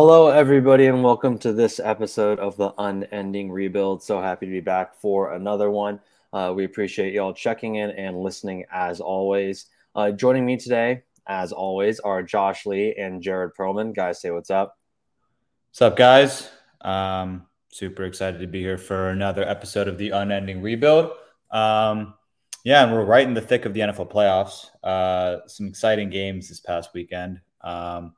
Hello, everybody, and welcome to this episode of the Unending Rebuild. So happy to be back for another one. Uh, we appreciate y'all checking in and listening as always. Uh, joining me today, as always, are Josh Lee and Jared Perlman. Guys, say what's up. What's up, guys? Um, super excited to be here for another episode of the Unending Rebuild. Um, yeah, and we're right in the thick of the NFL playoffs. Uh, some exciting games this past weekend. Um,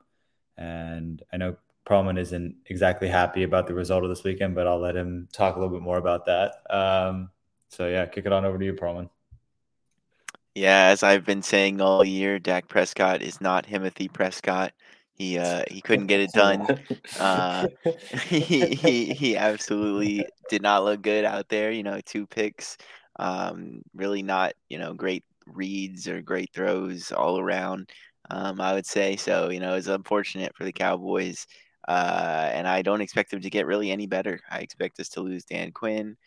and I know Perlman isn't exactly happy about the result of this weekend, but I'll let him talk a little bit more about that. Um, so yeah, kick it on over to you, Perlman. Yeah, as I've been saying all year, Dak Prescott is not Timothy Prescott. He uh, he couldn't get it done. Uh, he, he he absolutely did not look good out there. You know, two picks, um, really not you know great reads or great throws all around. Um, I would say so. You know, it's unfortunate for the Cowboys, uh, and I don't expect them to get really any better. I expect us to lose Dan Quinn.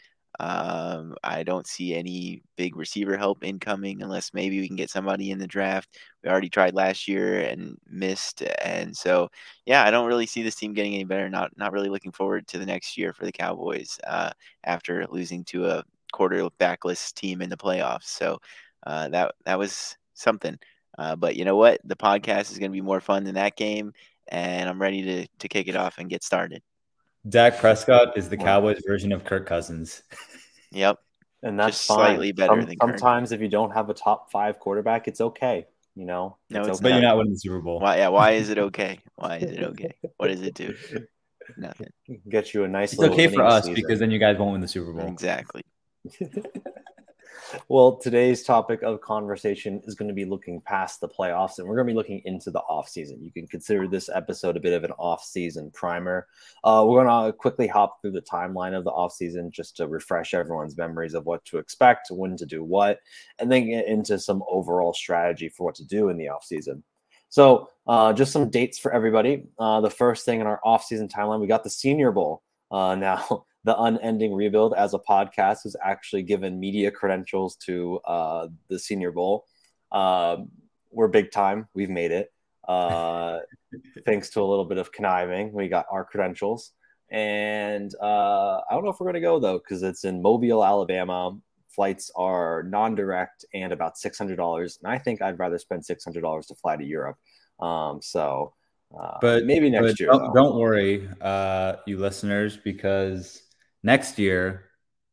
Um, I don't see any big receiver help incoming unless maybe we can get somebody in the draft. We already tried last year and missed, and so yeah, I don't really see this team getting any better. Not not really looking forward to the next year for the Cowboys uh, after losing to a quarterbackless team in the playoffs. So uh, that that was something. Uh, but you know what? The podcast is going to be more fun than that game, and I'm ready to to kick it off and get started. Dak Prescott is the Cowboys version of Kirk Cousins. Yep. And that's Just slightly better Some, than Sometimes Kirk. if you don't have a top five quarterback, it's okay. You know, no, it's, it's but you're not winning the Super Bowl. Why? Yeah. Why is it okay? Why is it okay? What does it do? Nothing. Get you a nice. It's okay for us season. because then you guys won't win the Super Bowl. Exactly. well, today's topic of conversation is going to be looking past the playoffs and we're going to be looking into the offseason. You can consider this episode a bit of an off-season primer. Uh, we're going to quickly hop through the timeline of the offseason just to refresh everyone's memories of what to expect, when to do what, and then get into some overall strategy for what to do in the offseason. So, uh, just some dates for everybody. Uh, the first thing in our offseason timeline, we got the Senior Bowl. Uh, now, the unending rebuild as a podcast has actually given media credentials to uh, the Senior Bowl. Uh, we're big time. We've made it. Uh, thanks to a little bit of conniving, we got our credentials. And uh, I don't know if we're going to go though, because it's in Mobile, Alabama. Flights are non-direct and about six hundred dollars, and I think I'd rather spend six hundred dollars to fly to Europe. Um, so, uh, but maybe next but year. Don't, don't worry, uh, you listeners, because next year,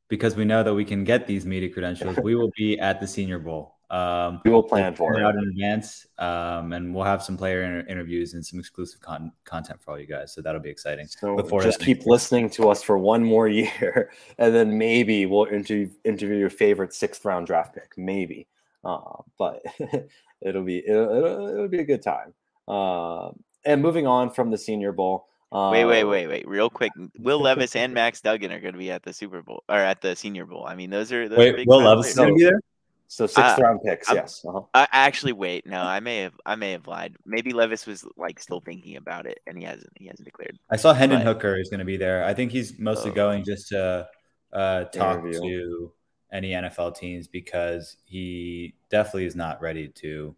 because we know that we can get these media credentials, we will be at the Senior Bowl. Um, we will plan for it out in advance, um, and we'll have some player inter- interviews and some exclusive con- content for all you guys. So that'll be exciting. So just keep listening to us for one more year, and then maybe we'll interview interview your favorite sixth round draft pick. Maybe, uh, but it'll be it'll, it'll, it'll, be a good time. Uh, and moving on from the Senior Bowl, wait, wait, um, wait, wait. Real quick, Will Levis and Max Duggan are going to be at the Super Bowl or at the Senior Bowl. I mean, those are those wait. Are Will Levis is going to be there. So sixth uh, round picks, I'm, yes. Uh-huh. I actually wait. No, I may have I may have lied. Maybe Levis was like still thinking about it, and he hasn't he hasn't declared. I saw Hendon but, Hooker is going to be there. I think he's mostly oh. going just to uh, talk interview. to any NFL teams because he definitely is not ready to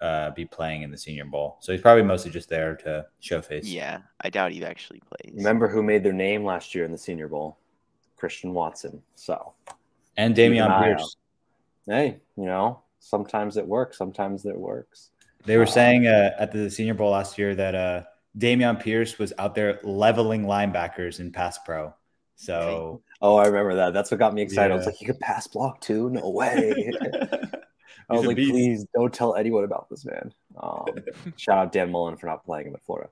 uh, be playing in the Senior Bowl. So he's probably mostly just there to show face. Yeah, I doubt he actually plays. Remember who made their name last year in the Senior Bowl? Christian Watson. So and Dameon Pierce. Hey, you know, sometimes it works, sometimes it works. They were uh, saying uh, at the Senior Bowl last year that uh, Dameon Pierce was out there leveling linebackers in pass pro. So, oh, I remember that. That's what got me excited. Yeah. I was like, he could pass block too. No way. I was like, beast. please don't tell anyone about this man. Um, shout out Dan Mullen for not playing him at Florida.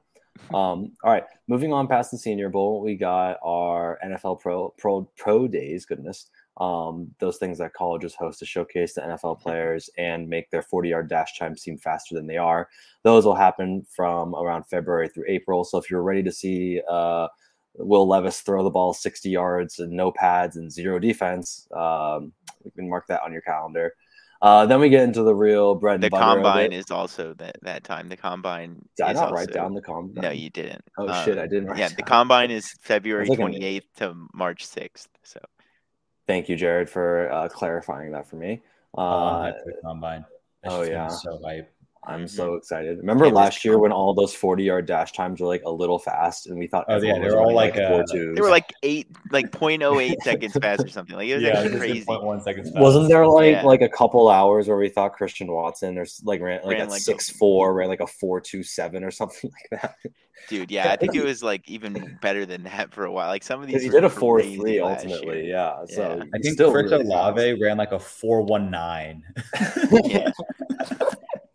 Um, all right, moving on past the Senior Bowl, we got our NFL Pro Pro Pro Days. Goodness, um, those things that colleges host to showcase the NFL players and make their 40 yard dash time seem faster than they are. Those will happen from around February through April. So if you're ready to see uh, Will Levis throw the ball 60 yards and no pads and zero defense, um, you can mark that on your calendar. Uh, then we get into the real bread and the butter. combine is also that that time. The combine. Did I not also, write down the combine? No, you didn't. Oh um, shit, I didn't. yeah, the combine is February twenty eighth to March sixth. So. Thank you, Jared, for uh, clarifying that for me. Uh, oh, combine. oh yeah, so hype. I'm so excited. Remember Can't last year when all those 40 yard dash times were like a little fast and we thought Oh, yeah, they was were all running, like, uh. They were like eight, like 0.08 seconds fast or something. Like it was yeah, actually this is crazy. 0.1 seconds. fast. Wasn't there like Yeah. like a couple hours where we thought Christian Watson or like ran like Ran at like a- six four ran like a four two seven or something like that? Dude, yeah, I think it was like even better than that for a while. Like some of these Because he did a four three ultimately, year. yeah. So Yeah. I think still Chris really Olave ran like a 419. Yeah.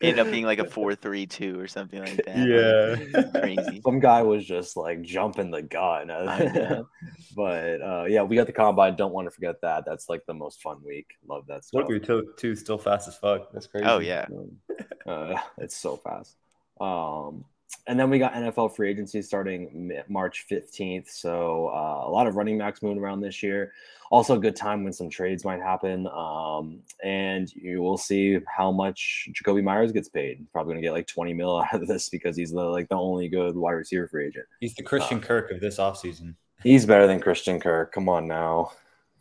Ended up being like a four three two or something like that. Yeah. Like, crazy. Some guy was just like jumping the gun. But uh, yeah, we got the combine. Don't want to forget that. That's like the most fun week. Love that stuff. Look, your two, two still fast as fuck. That's crazy. Oh yeah. Uh, it's so fast. Um, and then we got NFL free agency starting March 15th. So uh, a lot of running backs moving around this year. Also, a good time when some trades might happen. Um, and you will see how much Jakobi Meyers gets paid. Probably going to get like 20 mil out of this because he's the like the only good wide receiver free agent. He's the Christian Kirk of this offseason. He's better than Christian Kirk. Come on now.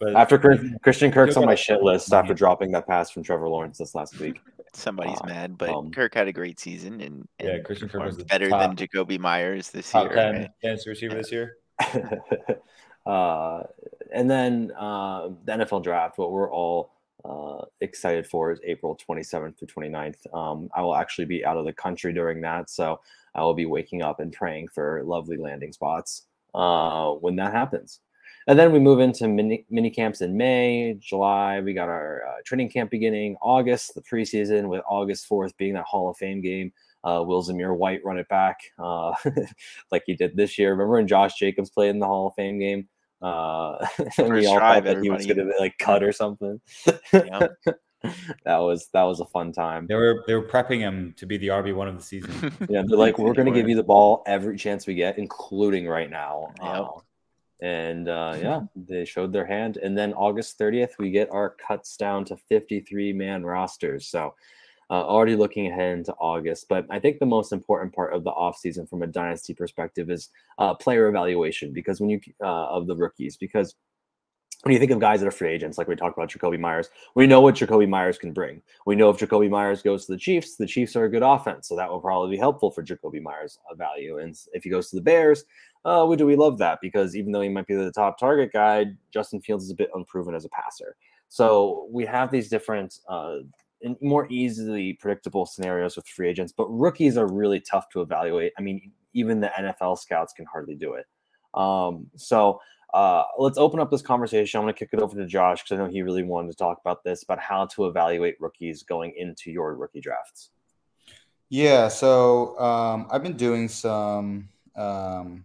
But After Chris- Christian Kirk's on my shit list after dropping that pass from Trevor Lawrence this last week. Somebody's Uh, mad, but um, Kirk had a great season and, and Yeah, Christian Kirk was performed the better than top- Jakobi Meyers this top year. 10 right? fantasy receiver this year. uh, and then uh, the NFL draft, what we're all uh, excited for is April 27th through 29th. Um, I will actually be out of the country during that. So I will be waking up and praying for lovely landing spots uh, when that happens. And then we move into mini, mini camps in May, July. We got our uh, training camp beginning, August, the preseason, with August 4th being that Hall of Fame game. Uh, will Zamir White run it back uh, like he did this year? Remember when Josh Jacobs played in the Hall of Fame game? Uh, and we all thought that he was going to be like cut or something. Yep. that was that was a fun time. They were they were prepping him to be the RB one of the season. Yeah, they're like, we're going to give you the ball every chance we get, including right now. Yep. Uh, and uh, yeah, they showed their hand. And then August 30th, we get our cuts down to 53 man rosters. So uh, already looking ahead into August. But I think the most important part of the offseason from a dynasty perspective is uh, player evaluation because when you uh, of the rookies, because when you think of guys that are free agents, like we talked about Jakobi Meyers, we know what Jakobi Meyers can bring. We know if Jakobi Meyers goes to the Chiefs, the Chiefs are a good offense, so that will probably be helpful for Jakobi Meyers' uh, value. And if he goes to the Bears, uh, we do we love that because even though he might be the top target guy, Justin Fields is a bit unproven as a passer. So we have these different, uh, more easily predictable scenarios with free agents, but rookies are really tough to evaluate. I mean, even the NFL scouts can hardly do it. Um, so uh, let's open up this conversation. I'm going to kick it over to Josh because I know he really wanted to talk about this about how to evaluate rookies going into your rookie drafts. Yeah, so um, I've been doing some, um,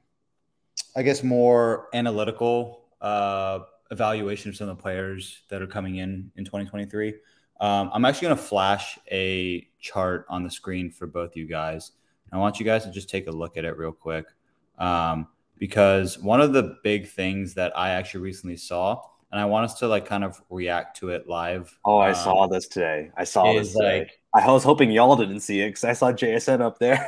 I guess more analytical uh, evaluation of some of the players that are coming in in 2023. Um, I'm actually going to flash a chart on the screen for both you guys. I want you guys to just take a look at it real quick. Um, because one of the big things that I actually recently saw, and I want us to like kind of react to it live. Oh, I um, saw this today. I saw is this today. like I was hoping y'all didn't see it because I saw JSN up there.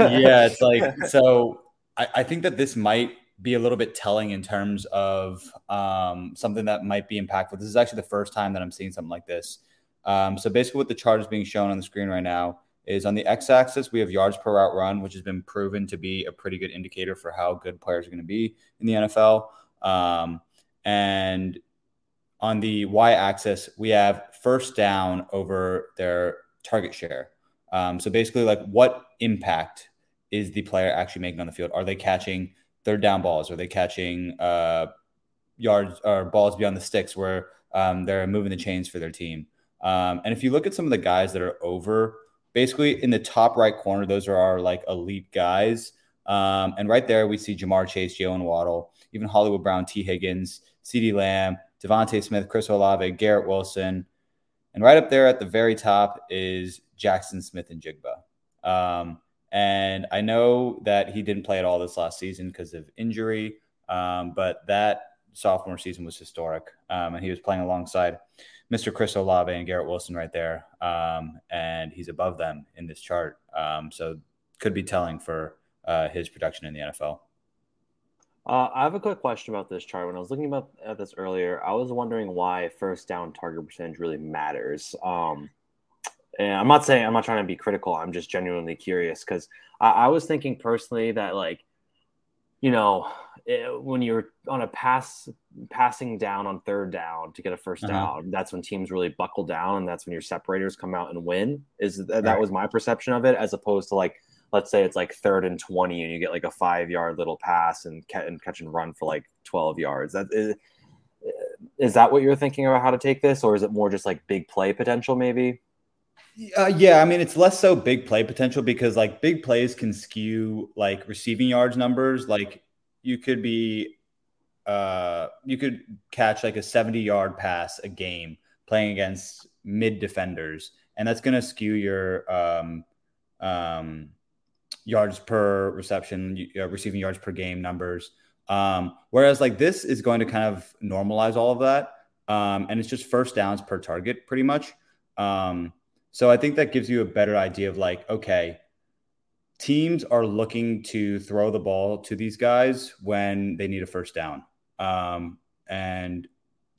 yeah, it's like so. I, I think that this might be a little bit telling in terms of um, something that might be impactful. This is actually the first time that I'm seeing something like this. Um, so basically, what the chart is being shown on the screen right now is on the x-axis we have yards per route run, which has been proven to be a pretty good indicator for how good players are going to be in the NFL. Um, and on the y-axis we have first down over their target share. Um, so basically, like what impact is the player actually making on the field? Are they catching third down balls? Are they catching uh, yards or balls beyond the sticks where um, they're moving the chains for their team? Um, and if you look at some of the guys that are over, basically in the top right corner, those are our like elite guys. Um, and right there, we see Ja'Marr Chase, Jaylen Waddle, even Hollywood Brown, Tee Higgins, CeeDee Lamb, DeVonta Smith, Chris Olave, Garrett Wilson. And right up there at the very top is Jaxon Smith-Njigba. Um, and I know that he didn't play at all this last season because of injury, um, but that sophomore season was historic. Um, and he was playing alongside Mr. Chris Olave and Garrett Wilson right there. Um, and he's above them in this chart. Um, so could be telling for uh, his production in the NFL. Uh, I have a quick question about this chart. When I was looking about at this earlier, I was wondering why first down target percentage really matters. Um, And I'm not saying I'm not trying to be critical. I'm just genuinely curious because I, I was thinking personally that like, you know, it, eh, when you're on a pass passing down on third down to get a 1st uh-huh. down, that's when teams really buckle down, and that's when your separators come out and win. Is that right. was my perception of it, as opposed to like let's say it's like third and 20 and you get like a five yard little pass and, ca- and catch and run for like 12 yards that is, is that what you're thinking about how to take this or is it more just like big play potential maybe uh, yeah, I mean it's less so big play potential because like big plays can skew like receiving yards numbers. Like you could be, uh, you could catch like a seventy yard pass a game playing against mid defenders, and that's going to skew your um, um, yards per reception, uh, receiving yards per game numbers. Um, whereas like this is going to kind of normalize all of that, um, and it's just first downs per target pretty much. Um, so I think that gives you a better idea of like, okay, teams are looking to throw the ball to these guys when they need a first down. Um, and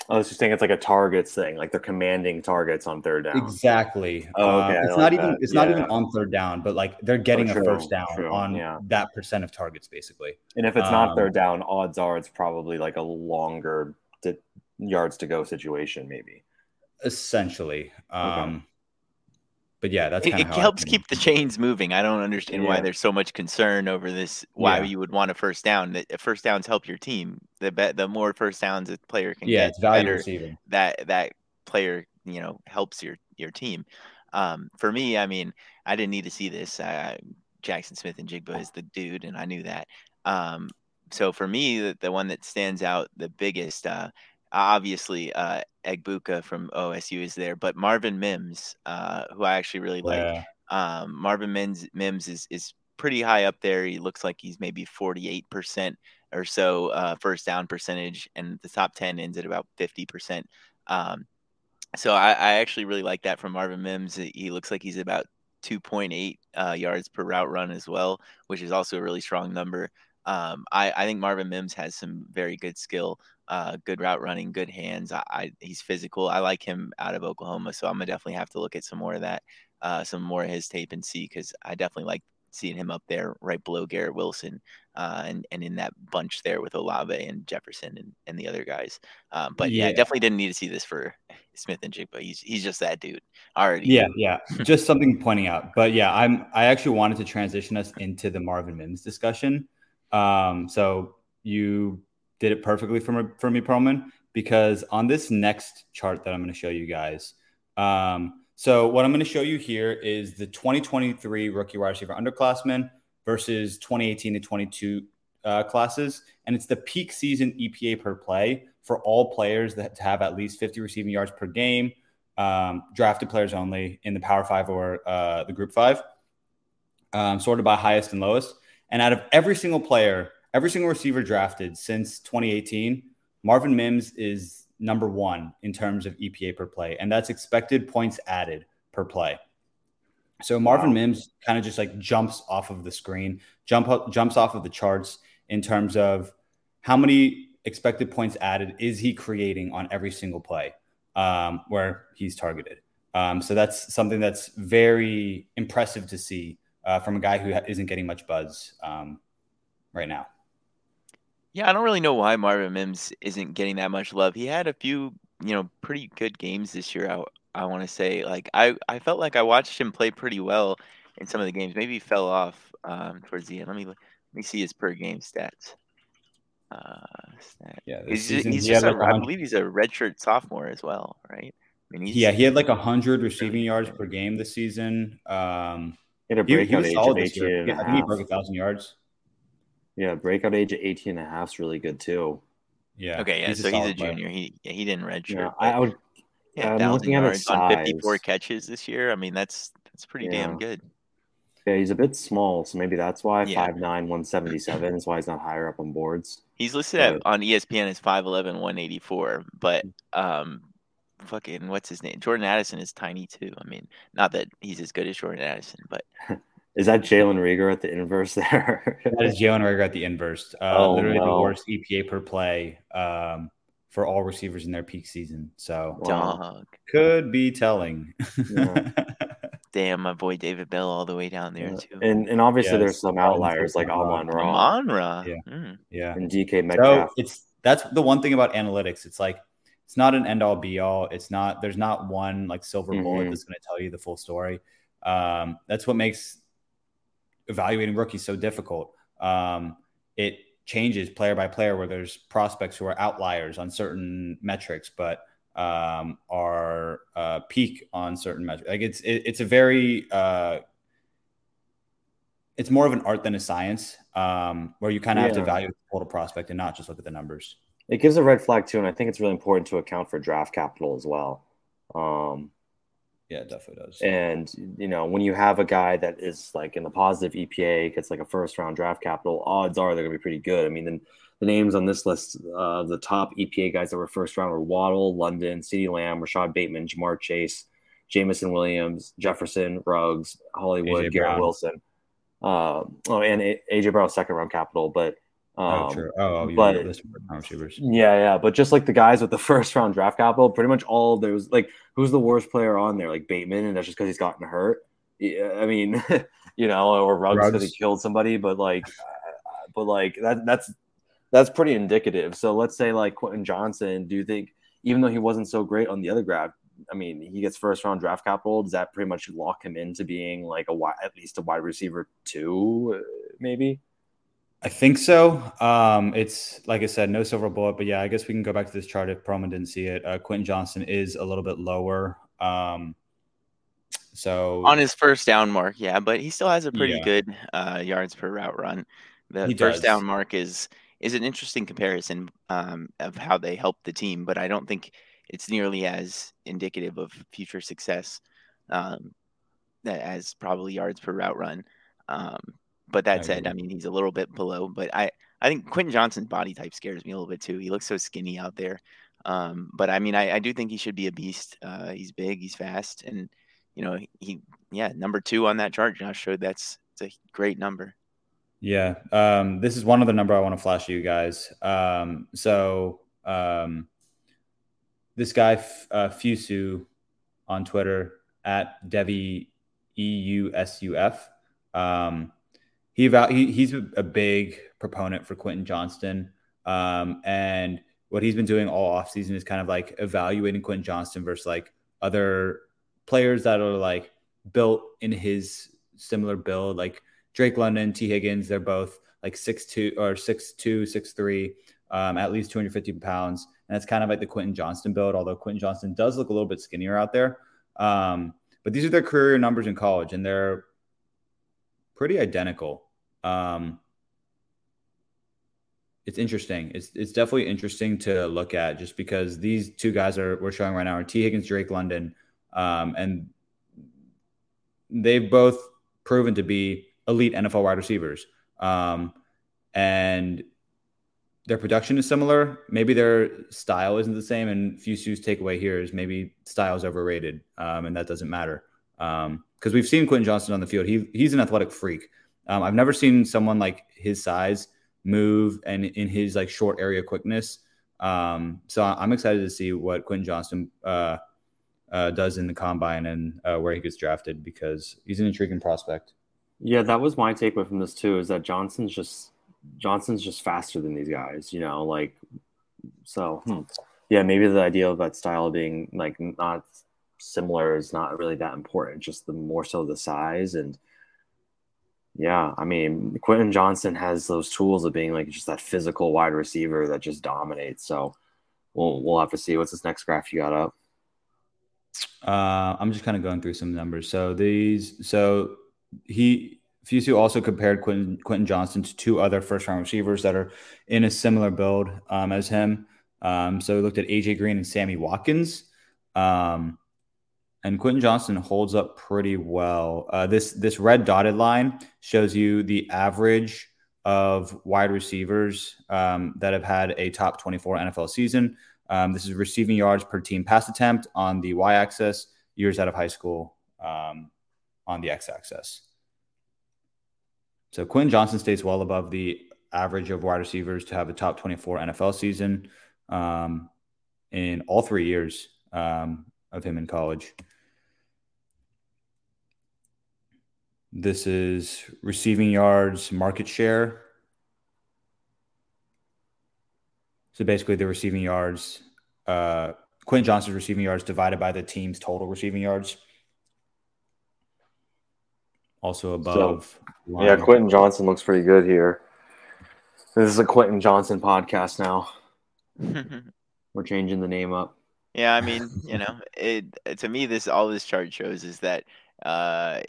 I was just saying it's like a targets thing, like they're commanding targets on third down. Exactly. Oh, okay. Uh, it's like not even it's yeah. not even on third down, but like they're getting oh, true, a first down true. on yeah. that percent of targets, basically. And if it's um, not third down, odds are it's probably like a longer yards to go situation, maybe. Essentially. Um, okay but yeah, that's it, it helps keep the chains moving. I don't understand yeah. why there's so much concern over this. Why yeah. you would want a first down? That first downs help your team. The bet the more first downs a player can yeah, get, it's value better, receiving. That that player you know helps your your team. Um, for me, I mean, I didn't need to see this. Uh, Jaxon Smith-Njigba is the dude, and I knew that. Um, so for me, the, the one that stands out the biggest, uh, obviously uh, Egbuka from OSU is there, but Marvin Mims, uh, who I actually really yeah. like. Um, Marvin Mims, Mims is is pretty high up there. He looks like he's maybe 48% or so uh, first down percentage, and the top 10 ends at about 50%. Um, so I, I, actually really like that from Marvin Mims. He looks like he's about 2.8 uh, yards per route run as well, which is also a really strong number. Um, I, I think Marvin Mims has some very good skill uh, good route running, good hands. I, I, he's physical. I like him out of Oklahoma, so I'm gonna definitely have to look at some more of that, uh, some more of his tape and see because I definitely like seeing him up there right below Garrett Wilson, uh, and and in that bunch there with Olave and Jefferson and, and the other guys. Um, but yeah. yeah, definitely didn't need to see this for Smith-Njigba. He's he's just that dude already. Yeah, yeah, just something pointing out. But yeah, I'm I actually wanted to transition us into the Marvin Mims discussion. Um, so you did it perfectly for for me Perlman, because on this next chart that I'm going to show you guys, um, so what I'm going to show you here is the 2023 rookie wide receiver underclassmen versus 2018 to 22 uh, classes, and it's the peak season EPA per play for all players that have at least 50 receiving yards per game, um, drafted players only in the Power Five or uh, the Group Five, um, sorted by highest and lowest. And out of every single player every single receiver drafted since 2018, Marvin Mims is number one in terms of EPA per play, and that's expected points added per play. So Marvin wow. Mims kind of just like jumps off of the screen, jump up, jumps off of the charts in terms of how many expected points added is he creating on every single play um, where he's targeted. Um, so that's something that's very impressive to see uh, from a guy who isn't getting much buzz um, right now. Yeah, I don't really know why Marvin Mims isn't getting that much love. He had a few, you know, pretty good games this year. I I want to say, like I I felt like I watched him play pretty well in some of the games. Maybe he fell off um, towards the end. Let me let me see his per game stats. Uh, stat. Yeah, he's, season, he's he just a, like I believe he's a redshirt sophomore as well, right? I mean, yeah, he had like hundred receiving yards per game this season. Um, he had a breakout age of 18 Yeah, I think he broke a thousand yards. Yeah, breakout age of 18 and a half is really good too. Yeah. Okay, yeah, he's so a he's a junior. Player. He yeah, he didn't redshirt. Yeah, I would yeah, I'm looking at his on 54 catches this year. I mean, that's that's pretty yeah. damn good. Yeah, he's a bit small, so maybe that's why yeah. 5'9", 177 is why he's not higher up on boards. He's listed but, at, on ESPN as 5'11", 184, but um, fucking what's his name? Jordan Addison is tiny too. I mean, not that he's as good as Jordan Addison, but Is that Jalen Reagor at the inverse there? that is Jalen Reagor at the inverse. Uh, oh, literally no. the worst EPA per play um, for all receivers in their peak season. So Dog. could be telling. yeah. Damn, my boy David Bell all the way down there Yeah. too. And and obviously Yeah, there's some outliers like Ra. Amon Ra Amon Ra. Yeah. Mm. Yeah. and DK Metcalf. So it's that's the one thing about analytics. It's like it's not an end all be all. It's not there's not one like silver bullet Mhm. that's going to tell you the full story. Um, that's what makes evaluating rookies so difficult. Um, it changes player by player where there's prospects who are outliers on certain metrics, but um, are uh, peak on certain metrics. Like it's it, it's a very uh, it's more of an art than a science, um, where you kind of have to Yeah. evaluate the total prospect and not just look at the numbers. It gives a red flag too, and I think it's really important to account for draft capital as well. Um, Yeah, it definitely does. and you know, when you have a guy that is like in the positive EPA, gets like a first round draft capital, odds are they're gonna be pretty good. I mean, then the names on this list, uh, the top EPA guys that were first round were Waddle, London, CeeDee Lamb, Rashod Bateman, Ja'Marr Chase, Jameson Williams, Jefferson, Ruggs, Hollywood, A.J. Garrett Brown. Wilson. Uh, oh, and AJ Brown second round capital, but um, oh, true. Oh, you but- but, this yeah, yeah, but just like the guys with the first round draft capital, pretty much all there was like who's the worst player on there? Like Bateman, and that's just because he's gotten hurt. Yeah, I mean, you know, or Ruggs because he killed somebody, but like, uh, but like that that's that's pretty indicative. So let's say like Quentin Johnston. Do you think even though he wasn't so great on the other grab, I mean, he gets first round draft capital. Does that pretty much lock him into being like a wide, at least a wide receiver two, uh, maybe? I think so. Um, it's like I said, no silver bullet, but yeah, I guess we can go back to this chart if Perlman didn't see it. Uh, Quentin Johnston is a little bit lower. Um, so On his first down mark, yeah, but he still has a pretty Yeah. good uh, yards per route run. The He first does. down mark is is an interesting comparison um, of how they help the team, but I don't think it's nearly as indicative of future success um, that- as probably yards per route run. Um, but that I said, agree. I mean he's a little bit below, but I I think Quentin Johnston's body type scares me a little bit too. He looks so skinny out there. Um, but I mean, I, I do think he should be a beast. Uh, he's big, he's fast, and you know, he, yeah, number two on that chart, Josh showed that's it's a great number. Yeah. Um, this is one other number I want to flash you guys. Um, so um, this guy, F- uh, Fusu on Twitter at Devi EUSUF, um, he, he he's a big proponent for Quentin Johnston. Um, and what he's been doing all offseason is kind of like evaluating Quentin Johnston versus like other players that are like built in his similar build, like Drake London, Tee Higgins, they're both like six two or six two, six three, um, at least 250 pounds. And it's kind of like the Quentin Johnston build, although Quentin Johnston does look a little bit skinnier out there. Um, but these are their career numbers in college, and they're pretty identical. Um, it's interesting. It's it's definitely interesting to look at just because these two guys are we're showing right now are Tee Higgins, Drake London, um, and they've both proven to be elite NFL wide receivers. Um, and their production is similar. Maybe their style isn't the same. And Fusu's takeaway here is maybe style is overrated, um, and that doesn't matter because we've seen Quentin Johnston on the field. He he's an athletic freak. Um, I've never seen someone like his size move and in his like short area quickness. Um, so I'm excited to see what Quentin Johnston uh, uh, does in the combine and uh, where he gets drafted because he's an intriguing prospect. Yeah, that was my takeaway from this too. Is that Johnston's just Johnston's just faster than these guys. You know, like so. Hmm. Yeah, maybe the idea of that style being like not similar is not really that important. Just the more so the size and yeah, I mean Quentin Johnston has those tools of being like just that physical wide receiver that just dominates. So we'll we'll have to see what's this next graph you got up. Uh, I'm just kind of going through some numbers. So these, so he Fusu also compared Quentin, Quentin Johnston to two other first round receivers that are in a similar build um, as him. Um, so we looked at AJ Green and Sammy Watkins. Um, and Quentin Johnston holds up pretty well. Uh, this this red dotted line shows you the average of wide receivers um, that have had a top 24 NFL season. Um, this is receiving yards per team pass attempt on the y axis, years out of high school um, on the x axis. So Quentin Johnston stays well above the average of wide receivers to have a top 24 NFL season um, in all three years um, of him in college. This is receiving yards market share. So basically, the receiving yards, uh, Quentin Johnston's receiving yards divided by the team's total receiving yards. Also above. So, yeah, Quentin Johnston looks pretty good here. This is a Quentin Johnston podcast now. We're changing the name up. Yeah, I mean, you know, it to me this all this chart shows is that uh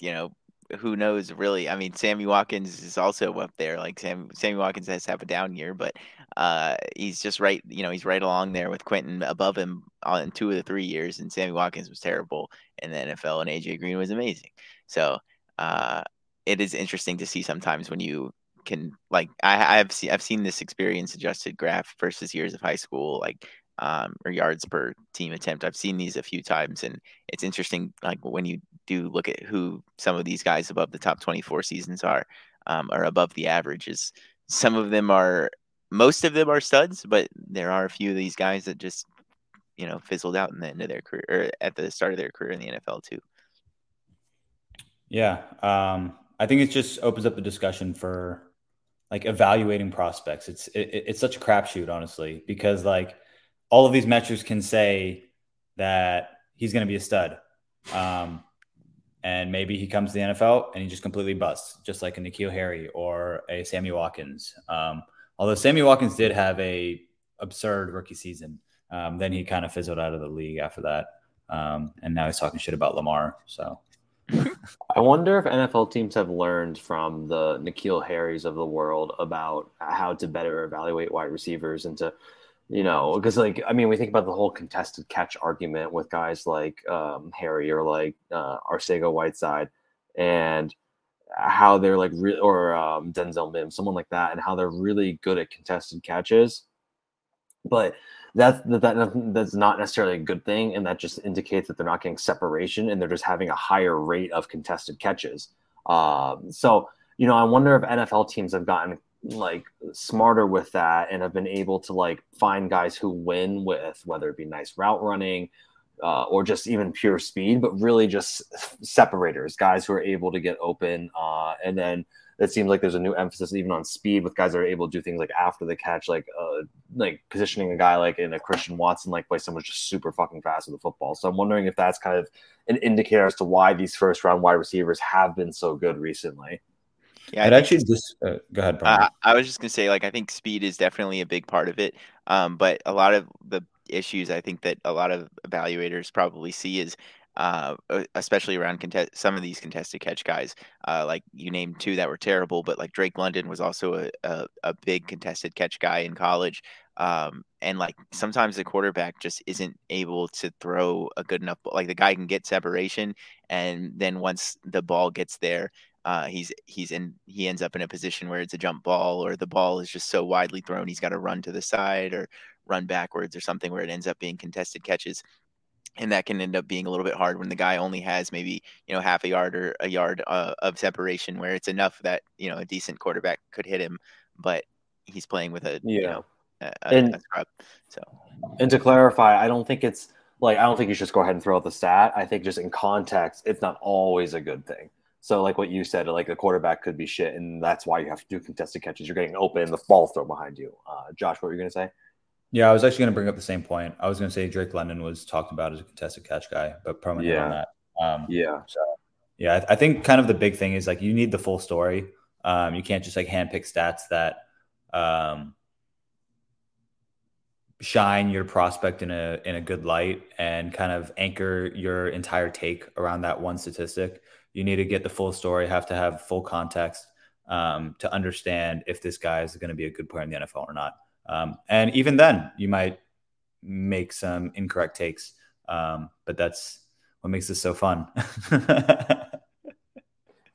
you know, who knows really? I mean, Sammy Watkins is also up there. Like Sam Sammy Watkins has to have a down year, but uh he's just right, you know, he's right along there with Quentin above him on two of the three years and Sammy Watkins was terrible in the NFL and AJ Green was amazing. So uh it is interesting to see sometimes when you can like I, I've seen I've seen this experience adjusted graph versus years of high school like um, or yards per team attempt. I've seen these a few times, and it's interesting. Like when you do look at who some of these guys above the top 24 seasons are, um, or above the averages. Some of them are, most of them are studs, but there are a few of these guys that just, you know, fizzled out in the end of their career or at the start of their career in the NFL too. Yeah, um, I think it just opens up the discussion for like evaluating prospects. It's it, it's such a crapshoot, honestly, because like all of these metrics can say that he's going to be a stud. Um, and maybe he comes to the NFL and he just completely busts, just like a N'Keal Harry or a Sammy Watkins. Um, although Sammy Watkins did have a absurd rookie season, um, then he kind of fizzled out of the league after that, um, and now he's talking shit about Lamar. So I wonder if NFL teams have learned from the N'Keal Harrys of the world about how to better evaluate wide receivers and to, you know, because like I mean, we think about the whole contested catch argument with guys like um, Harry or like uh, Arcega Whiteside, and how they're like re- or um, Denzel Mims, someone like that, and how they're really good at contested catches, but that's that, that that's not necessarily a good thing, and that just indicates that they're not getting separation and they're just having a higher rate of contested catches. Um, so you know, I wonder if NFL teams have gotten like smarter with that and have been able to like find guys who win with whether it be nice route running uh, or just even pure speed, but really just separators, guys who are able to get open uh, and then it seems like there's a new emphasis even on speed with guys that are able to do things like after the catch, like uh, like positioning a guy like in a Christian Watson like way someone's just super fucking fast with the football. So I'm wondering if that's kind of an indicator as to why these first round wide receivers have been so good recently. Yeah, it actually just uh, go ahead. Uh, I was just gonna say, like, I think speed is definitely a big part of it. Um, but a lot of the issues I think that a lot of evaluators probably see is uh, especially around contest- some of these contested catch guys. Uh, like you named two that were terrible, but like Drake London was also a, a, a big contested catch guy in college. Um, and like sometimes the quarterback just isn't able to throw a good enough. Like the guy can get separation, and then once the ball gets there, uh, he's he's in he ends up in a position where it's a jump ball or the ball is just so widely thrown he's got to run to the side or run backwards or something where it ends up being contested catches. And that can end up being a little bit hard when the guy only has maybe you know half a yard or a yard uh, of separation where it's enough that you know a decent quarterback could hit him but he's playing with a yeah. you know, a, and, a scrub so. and to clarify i don't think it's like i don't think you should just go ahead and throw out the stat. I think just in context it's not always a good thing so like what you said like a quarterback could be shit and that's why you have to do contested catches you're getting open the ball thrown behind you uh, josh what were you going to say yeah, I was actually going to bring up the same point. I was going to say Drake London was talked about as a contested catch guy, but permanent yeah. on that. Um, yeah. So, yeah, I, I, think kind of the big thing is like you need the full story. Um, you can't just like handpick stats that um, shine your prospect in a in a good light and kind of anchor your entire take around that one statistic. You need to get the full story. Have to have full context um, to understand if this guy is going to be a good player in the NFL or not. Um, and even then, you might make some incorrect takes. Um, but that's what makes this so fun.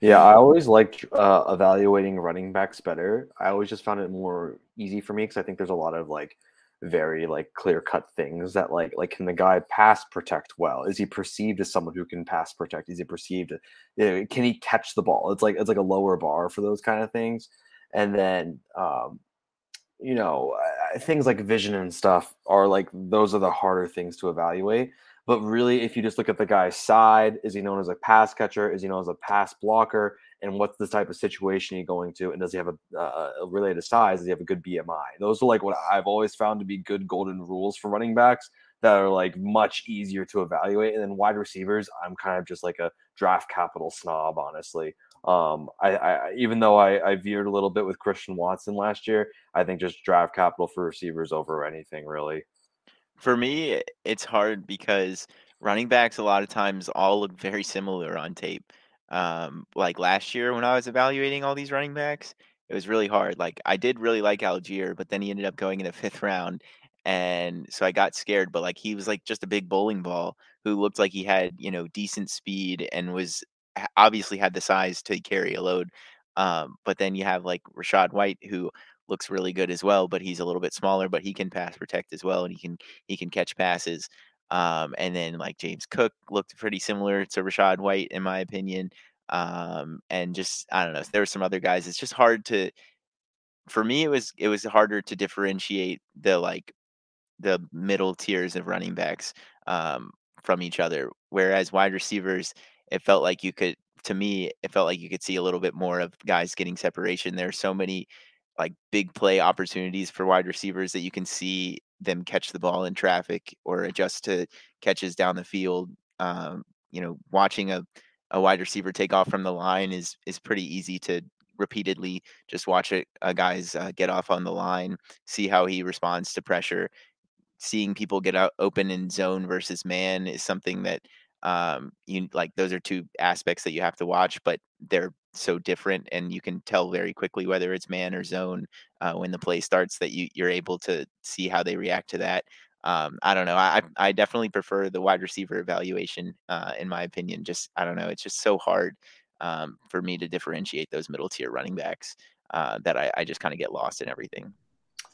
yeah, I always liked uh, evaluating running backs better. I always just found it more easy for me because I think there's a lot of like very like clear cut things that like like can the guy pass protect well? Is he perceived as someone who can pass protect? Is he perceived you know, can he catch the ball? It's like it's like a lower bar for those kind of things. And then um you know, things like vision and stuff are like those are the harder things to evaluate. But really, if you just look at the guy's side, is he known as a pass catcher? Is he known as a pass blocker? And what's the type of situation he's going to? And does he have a, uh, related size? Does he have a good BMI? Those are like what I've always found to be good golden rules for running backs that are like much easier to evaluate. And then wide receivers, I'm kind of just like a draft capital snob, honestly. Um, I, I even though I, I veered a little bit with Christian Watson last year, I think just draft capital for receivers over anything really. For me, it's hard because running backs a lot of times all look very similar on tape. Um, like last year when I was evaluating all these running backs, it was really hard. Like I did really like Allgeier, but then he ended up going in the fifth round, and so I got scared. But like he was like just a big bowling ball who looked like he had you know decent speed and was obviously had the size to carry a load. Um, but then you have like Rachaad White who looks really good as well, but he's a little bit smaller, but he can pass protect as well, and he can he can catch passes. Um, and then like James Cook looked pretty similar to Rachaad White in my opinion. Um, and just I don't know, there were some other guys. It's just hard to for me it was it was harder to differentiate the like the middle tiers of running backs um, from each other. Whereas wide receivers, it felt like you could to me, it felt like you could see a little bit more of guys getting separation. There's so many like big play opportunities for wide receivers that you can see them catch the ball in traffic or adjust to catches down the field. Um, you know, watching a, a wide receiver take off from the line is is pretty easy to repeatedly just watch a, a guy's uh, get off on the line, see how he responds to pressure. Seeing people get out open in zone versus man is something that um, you like. Those are two aspects that you have to watch, but they're so different and you can tell very quickly whether it's man or zone uh, when the play starts that you you're able to see how they react to that um, I don't know. I I definitely prefer the wide receiver evaluation, uh, in my opinion. Just I don't know. It's just so hard um, for me to differentiate those middle tier running backs uh, that I, I just kind of get lost in everything.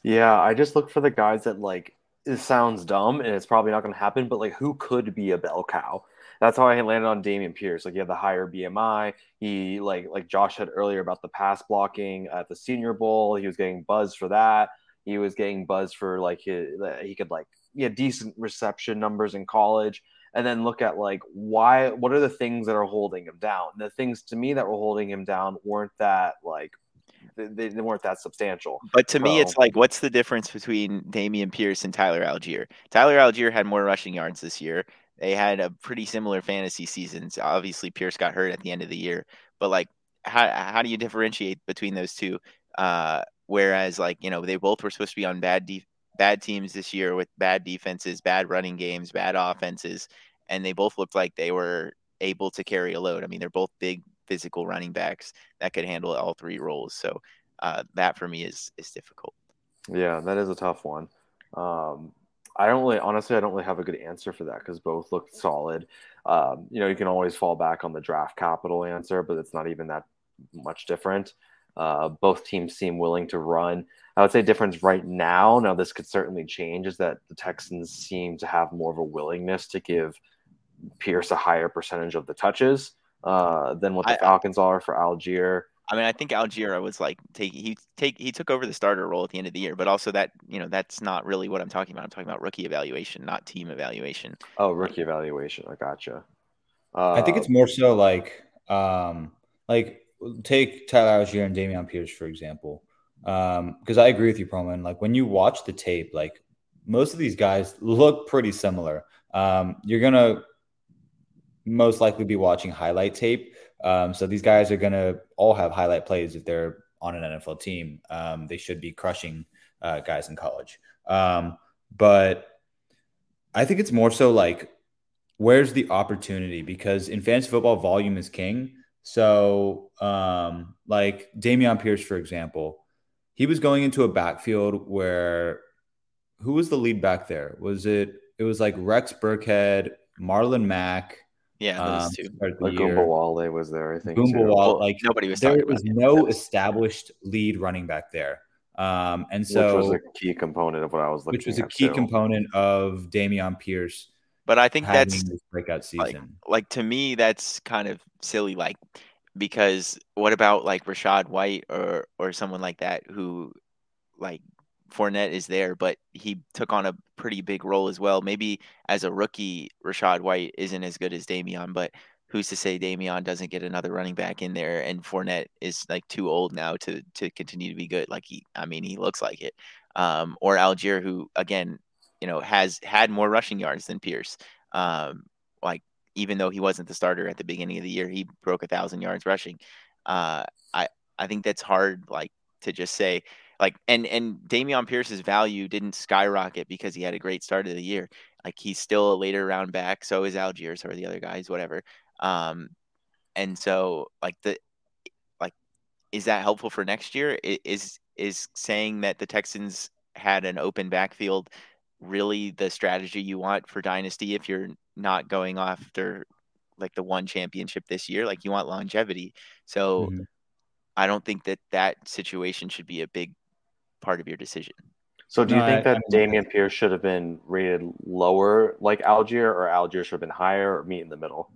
Yeah, I just look for the guys that like it sounds dumb and it's probably not going to happen, but like who could be a bell cow? That's how I landed on Dameon Pierce. Like he had the higher BMI. He like like Josh said earlier about the pass blocking at the Senior Bowl. He was getting buzz for that. He was getting buzz for like he, he could like yeah decent reception numbers in college. And then look at like why what are the things that are holding him down? the things to me that were holding him down weren't that like they, they weren't that substantial. But to so, me, it's like, what's the difference between Dameon Pierce and Tyler Allgeier? Tyler Allgeier had more rushing yards this year. They had a pretty similar fantasy seasons. Obviously, Pierce got hurt at the end of the year, but like, how how do you differentiate between those two? Uh, whereas, like, you know, they both were supposed to be on bad de- bad teams this year with bad defenses, bad running games, bad offenses, and they both looked like they were able to carry a load. I mean, they're both big physical running backs that could handle all three roles. So uh, that for me is is difficult. Yeah, that is a tough one. Um, I don't really, honestly, I don't really have a good answer for that because both look solid. Um, you know, you can always fall back on the draft capital answer, but it's not even that much different. Uh, both teams seem willing to run. I would say difference right now. Now this could certainly change. Is that the Texans seem to have more of a willingness to give Pierce a higher percentage of the touches uh, than what the I, Falcons are for Allgeier. I mean, I think Allgeier was like take he take he took over the starter role at the end of the year, but also that you know that's not really what I'm talking about. I'm talking about rookie evaluation, not team evaluation. Oh, rookie evaluation. I gotcha. Uh, I think it's more so like um like take Tyler Allgeier and Dameon Pierce for example, because um, I agree with you, Perlman. Like when you watch the tape, like most of these guys look pretty similar. Um, you're gonna most likely be watching highlight tape um, so these guys are going to all have highlight plays if they're on an NFL team. Um, they should be crushing uh, guys in college. Um, but I think it's more so like, where's the opportunity? Because in fantasy football, volume is king. So, um, like Dameon Pierce, for example, he was going into a backfield where who was the lead back there? Was it? It was like Rex Burkhead, Marlon Mack, yeah, those um, two. Like Wale was there, I think. Wale, like nobody was. There There was no established lead running back there, um, and so which was a key component of what I was looking. Which was a key too. component of Dameon Pierce. But I think that's breakout season. Like, like to me, that's kind of silly. Like because what about like Rachaad White or or someone like that who like Fournette is there, but he took on a pretty big role as well. Maybe as a rookie, Rachaad White isn't as good as Dameon, but who's to say Dameon doesn't get another running back in there and Fournette is like too old now to to continue to be good. Like he I mean he looks like it. Um, or Allgeier, who again, you know, has had more rushing yards than Pierce. Um, like even though he wasn't the starter at the beginning of the year, he broke a thousand yards rushing. Uh, I I think that's hard like to just say like and and Dameon Pierce's value didn't skyrocket because he had a great start of the year. Like he's still a later round back, so is Allgeier, so are the other guys, whatever. Um, and so like the like is that helpful for next year? Is is saying that the Texans had an open backfield really the strategy you want for dynasty if you're not going after like the one championship this year like you want longevity so mm-hmm. i don't think that that situation should be a big part of your decision so do you no, think I, that I Dameon Pierce should have been rated lower like Allgeier or Allgeier should have been higher or meet in the middle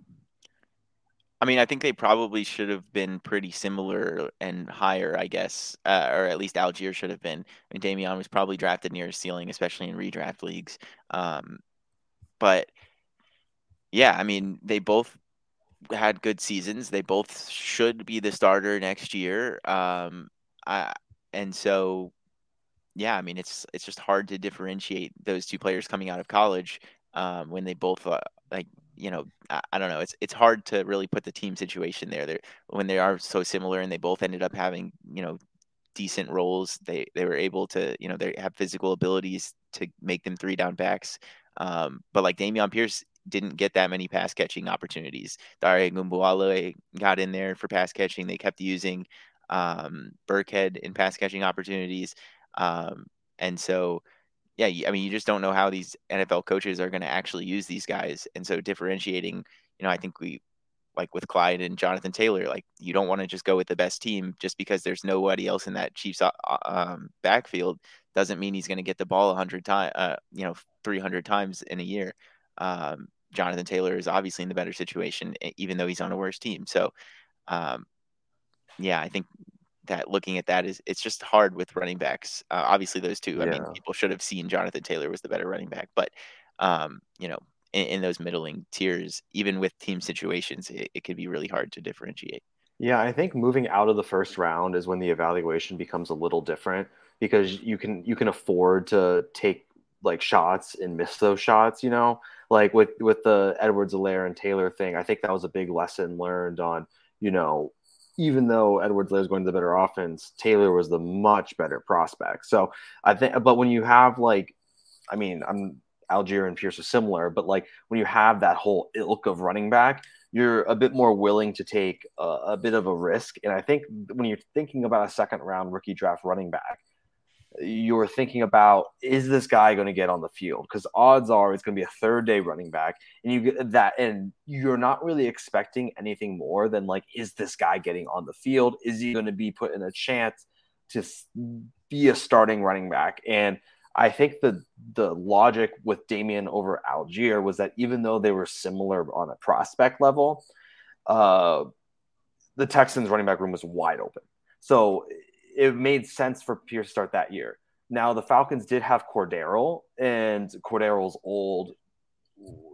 I mean, I think they probably should have been pretty similar and higher, I guess, uh, or at least Allgeier should have been. I mean, Dameon was probably drafted near his ceiling, especially in redraft leagues. Um, but yeah, I mean, they both had good seasons. They both should be the starter next year. Um, I, and so, yeah, I mean, it's it's just hard to differentiate those two players coming out of college um, when they both uh, like you know, I, I, don't know. It's it's hard to really put the team situation there. There when they are so similar and they both ended up having you know decent roles. They they were able to you know they have physical abilities to make them three down backs. Um, but like Dameon Pierce didn't get that many pass catching opportunities. Dare Ogunbowale got in there for pass catching. They kept using um, Burkhead in pass catching opportunities. Um, and so yeah, I mean, you just don't know how these NFL coaches are going to actually use these guys. And so differentiating, you know, I think we like with Clyde and Jonathan Taylor, like you don't want to just go with the best team just because there's nobody else in that Chiefs uh, um, backfield doesn't mean he's going to get the ball 100 times, uh, you know, 300 times in a year. Um, Jonathan Taylor is obviously in the better situation, even though he's on a worse team. So, um, yeah, I think that looking at that is it's just hard with running backs. Uh, obviously, those two. Yeah. I mean, people should have seen Jonathan Taylor was the better running back, but um, you know, in, in, those middling tiers, even with team situations, it, it could be really hard to differentiate. Yeah, I think moving out of the first round is when the evaluation becomes a little different because you can you can afford to take like shots and miss those shots. You know, like with with the Edwards-Helaire and Taylor thing, I think that was a big lesson learned on you know even though Edwards-Helaire is going to the better offense, Taylor was the much better prospect. So I think, but when you have like, I mean, I'm Allgeier and Pierce are similar, but like when you have that whole ilk of running back, you're a bit more willing to take a, a bit of a risk. And I think when you're thinking about a second round rookie draft running back, you're thinking about is this guy going to get on the field? Because odds are it's going to be a third day running back and you get that and you're not really expecting anything more than like is this guy getting on the field? Is he going to be put in a chance to be a starting running back? And I think the the logic with Dameon over Allgeier was that even though they were similar on a prospect level, uh, the Texans running back room was wide open. So it made sense for Pierce to start that year. Now the Falcons did have Cordarrelle, and Cordarrelle's old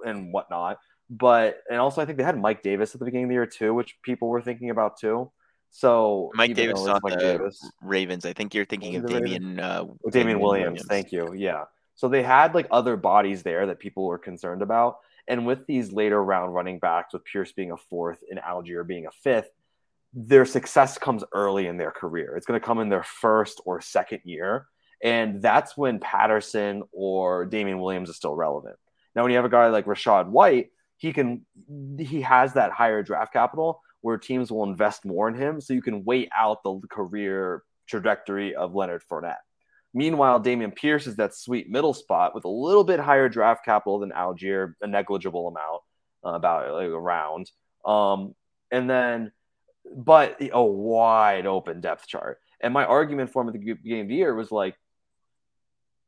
and whatnot. But and also I think they had Mike Davis at the beginning of the year too, which people were thinking about too. So Mike Davis on Mike the Davis, Ravens. I think you're thinking of Damien uh, Damien Williams. Williams. Thank you. Yeah. So they had like other bodies there that people were concerned about. And with these later round running backs, with Pierce being a fourth and Allgeier being a fifth, their success comes early in their career. It's going to come in their first or second year. And that's when Patterson or Damien Williams is still relevant. Now, when you have a guy like Rachaad White, he can he has that higher draft capital where teams will invest more in him. So you can wait out the career trajectory of Leonard Fournette. Meanwhile, Dameon Pierce is that sweet middle spot with a little bit higher draft capital than Allgeier, a negligible amount, uh, about like a round. Um, and then but a wide open depth chart. And my argument for him at the beginning of the year was like,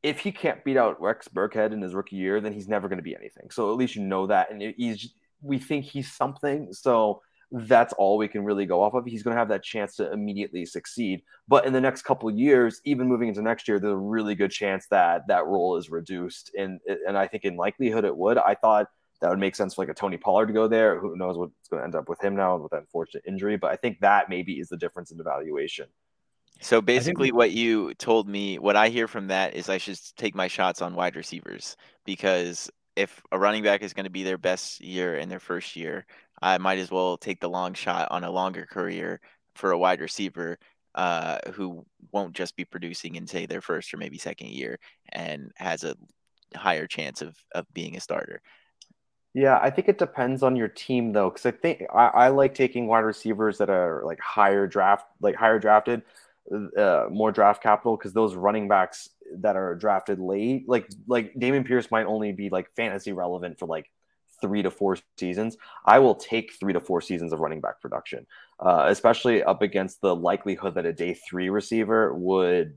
if he can't beat out Rex Burkhead in his rookie year, then he's never going to be anything. So at least you know that, and he's we think he's something. So that's all we can really go off of. He's going to have that chance to immediately succeed. But in the next couple years, even moving into next year, there's a really good chance that that role is reduced. And and I think in likelihood it would. I thought that would make sense for like a Tony Pollard to go there. Who knows what's going to end up with him now with that unfortunate injury? But I think that maybe is the difference in evaluation. So basically, what you told me, what I hear from that is I should take my shots on wide receivers because if a running back is going to be their best year in their first year, I might as well take the long shot on a longer career for a wide receiver uh, who won't just be producing in say their first or maybe second year and has a higher chance of of being a starter. Yeah, I think it depends on your team though, because I think I, I, like taking wide receivers that are like higher draft, like higher drafted, uh, more draft capital, because those running backs that are drafted late, like like Dameon Pierce might only be like fantasy relevant for like three to four seasons. I will take three to four seasons of running back production, uh, especially up against the likelihood that a day three receiver would,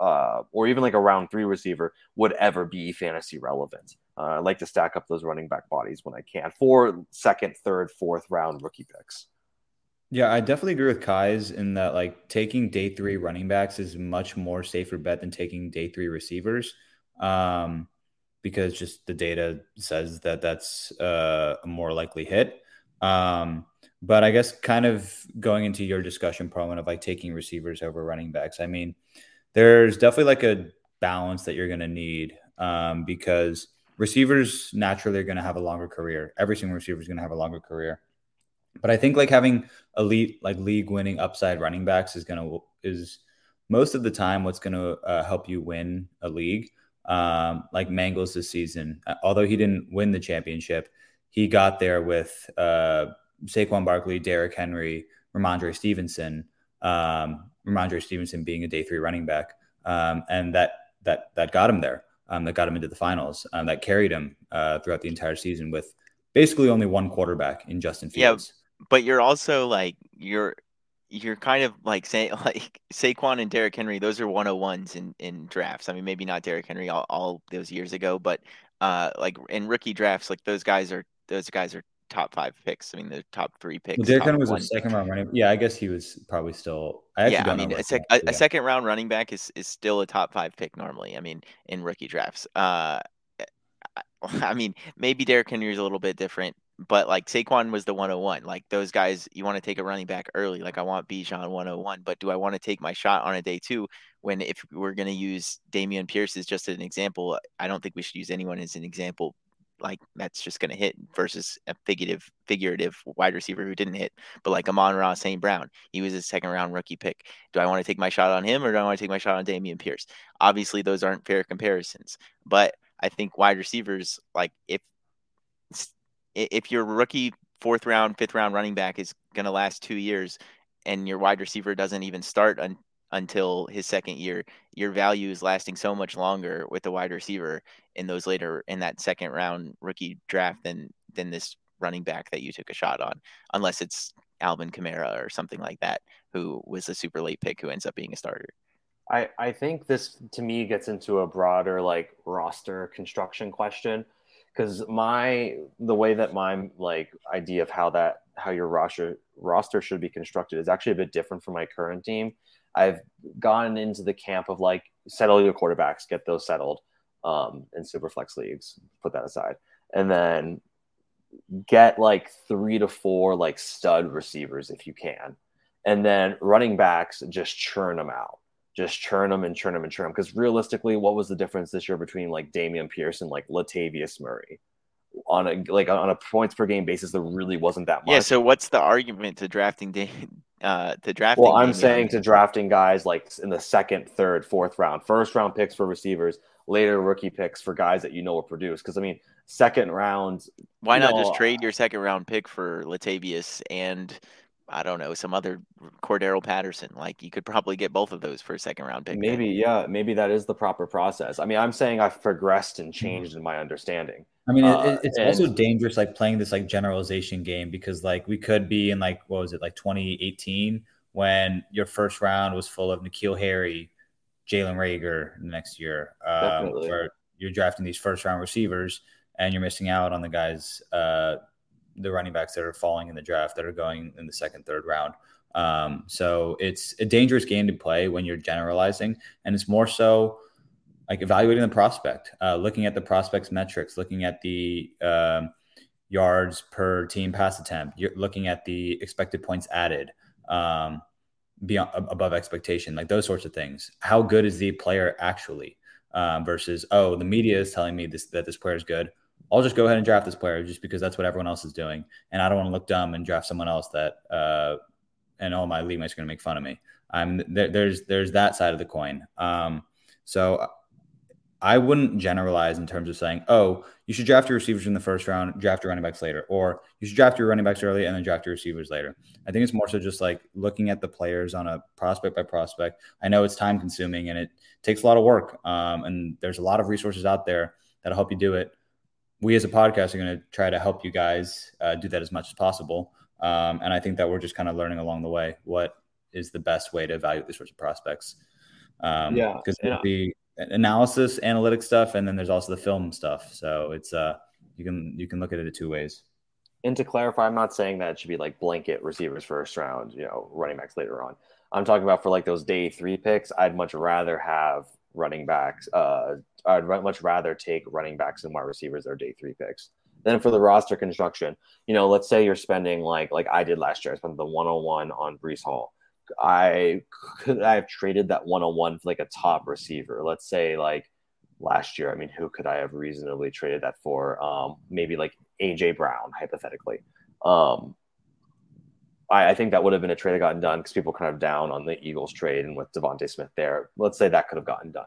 uh, or even like a round three receiver would ever be fantasy relevant. Uh, I like to stack up those running back bodies when I can for second, third, fourth round rookie picks. Yeah, I definitely agree with Kai's in that like taking day three running backs is much more safer bet than taking day three receivers. Um, because just the data says that that's uh, a more likely hit. Um, but I guess kind of going into your discussion, Perlman, of like taking receivers over running backs. I mean, there's definitely like a balance that you're going to need um, because receivers naturally are going to have a longer career. Every single receiver is going to have a longer career. But I think like having elite, like league winning upside running backs is going to, is most of the time what's going to uh, help you win a league um, like Mangles this season. Uh, although he didn't win the championship, he got there with uh, Saquon Barkley, Derrick Henry, Rhamondre Stevenson, um, Rhamondre Stevenson being a day three running back, um, and that that that got him there. Um, that got him into the finals. Um, that carried him uh, throughout the entire season with basically only one quarterback in Justin Fields. Yeah, but you're also like you're you're kind of like saying like Saquon and Derrick Henry, those are 101s in, in drafts. I mean, maybe not Derrick Henry all, all those years ago, but uh, like in rookie drafts, like those guys are those guys are top five picks. I mean, the top three picks. Well, Derrick Henry was a second round running. Yeah, I guess he was probably still. I yeah, I mean, a, sec, a, a, second round running back is is still a top five pick normally. I mean, in rookie drafts. Uh, I mean, maybe Derrick Henry is a little bit different but like Saquon was the 101. Like those guys, you want to take a running back early. Like I want Bijan 101, but do I want to take my shot on a day two when if we're going to use Dameon Pierce as just an example, I don't think we should use anyone as an example. Like that's just going to hit versus a figurative figurative wide receiver who didn't hit. But like Amon-Ra St. Brown, he was a second round rookie pick. Do I want to take my shot on him or do I want to take my shot on Dameon Pierce? Obviously, those aren't fair comparisons, but I think wide receivers, like if if your rookie fourth round, fifth round running back is going to last two years and your wide receiver doesn't even start until his second year, your value is lasting so much longer with the wide receiver in those later in that second round rookie draft than than this running back that you took a shot on, unless it's Alvin Kamara or something like that, who was a super late pick who ends up being a starter. I, I think this to me gets into a broader like roster construction question because my the way that my like idea of how that how your roster roster should be constructed is actually a bit different from my current team. I've gone into the camp of like settle your quarterbacks, get those settled um, in super flex leagues, put that aside, and then get like three to four like stud receivers if you can, and then running backs just churn them out just churn them and churn them and churn them. Because realistically, what was the difference this year between like Dameon Pierce and like Latavius Murray? On a like on a points per game basis, there really wasn't that much. Yeah. So what's the argument to drafting uh to drafting? Well, I'm saying to drafting guys like in the second, third, fourth round, first round picks for receivers, later rookie picks for guys that you know will produce. Because I mean, second round. Why not know, just trade your second round pick for Latavius and I don't know, some other Cordarrelle Patterson. Like you could probably get both of those for a second round pick. Maybe, yeah, maybe that is the proper process. I mean, I'm saying I've progressed and mm-hmm. changed in my understanding. I mean, uh, it, it's and, also dangerous, like playing this like generalization game because like we could be in like what was it like 2018 when your first round was full of N'Keal Harry, Jalen Reagor next year, um, where you're drafting these first round receivers and you're missing out on the guys uh, the running backs that are falling in the draft that are going in the second, third round. Um, so it's a dangerous game to play when you're generalizing, and it's more so like evaluating the prospect, uh, looking at the prospect's metrics, looking at the um, yards per team pass attempt, you're looking at the expected points added um, beyond above expectation, like those sorts of things. How good is the player actually? Um, versus oh, the media is telling me this that this player is good. I'll just go ahead and draft this player just because that's what everyone else is doing, and I don't want to look dumb and draft someone else that uh, and all my league mates are going to make fun of me. I'm there, there's there's that side of the coin. Um, so I wouldn't generalize in terms of saying, oh, you should draft your receivers in the first round, draft your running backs later, or you should draft your running backs early and then draft your receivers later. I think it's more so just like looking at the players on a prospect by prospect. I know it's time consuming and it takes a lot of work, um, and there's a lot of resources out there that'll help you do it. We as a podcast are going to try to help you guys uh, do that as much as possible. Um, and I think that we're just kind of learning along the way what is the best way to evaluate these sorts of prospects. Um, yeah, because yeah. the analysis, analytic stuff, and then there's also the film stuff. So it's uh, you can you can look at it in two ways. And to clarify, I'm not saying that it should be like blanket receivers first round, you know, running backs later on. I'm talking about for like those day three picks. I'd much rather have running backs. Uh, I'd much rather take running backs and wide receivers that are day three picks. Then for the roster construction, you know, let's say you're spending like like I did last year. I spent the 101 on Breece Hall. I could I have traded that 101 for like a top receiver. Let's say like last year. I mean, who could I have reasonably traded that for? Um, maybe like AJ Brown, hypothetically. Um, I, I, think that would have been a trade that gotten done because people kind of down on the Eagles trade and with DeVonta Smith there. Let's say that could have gotten done.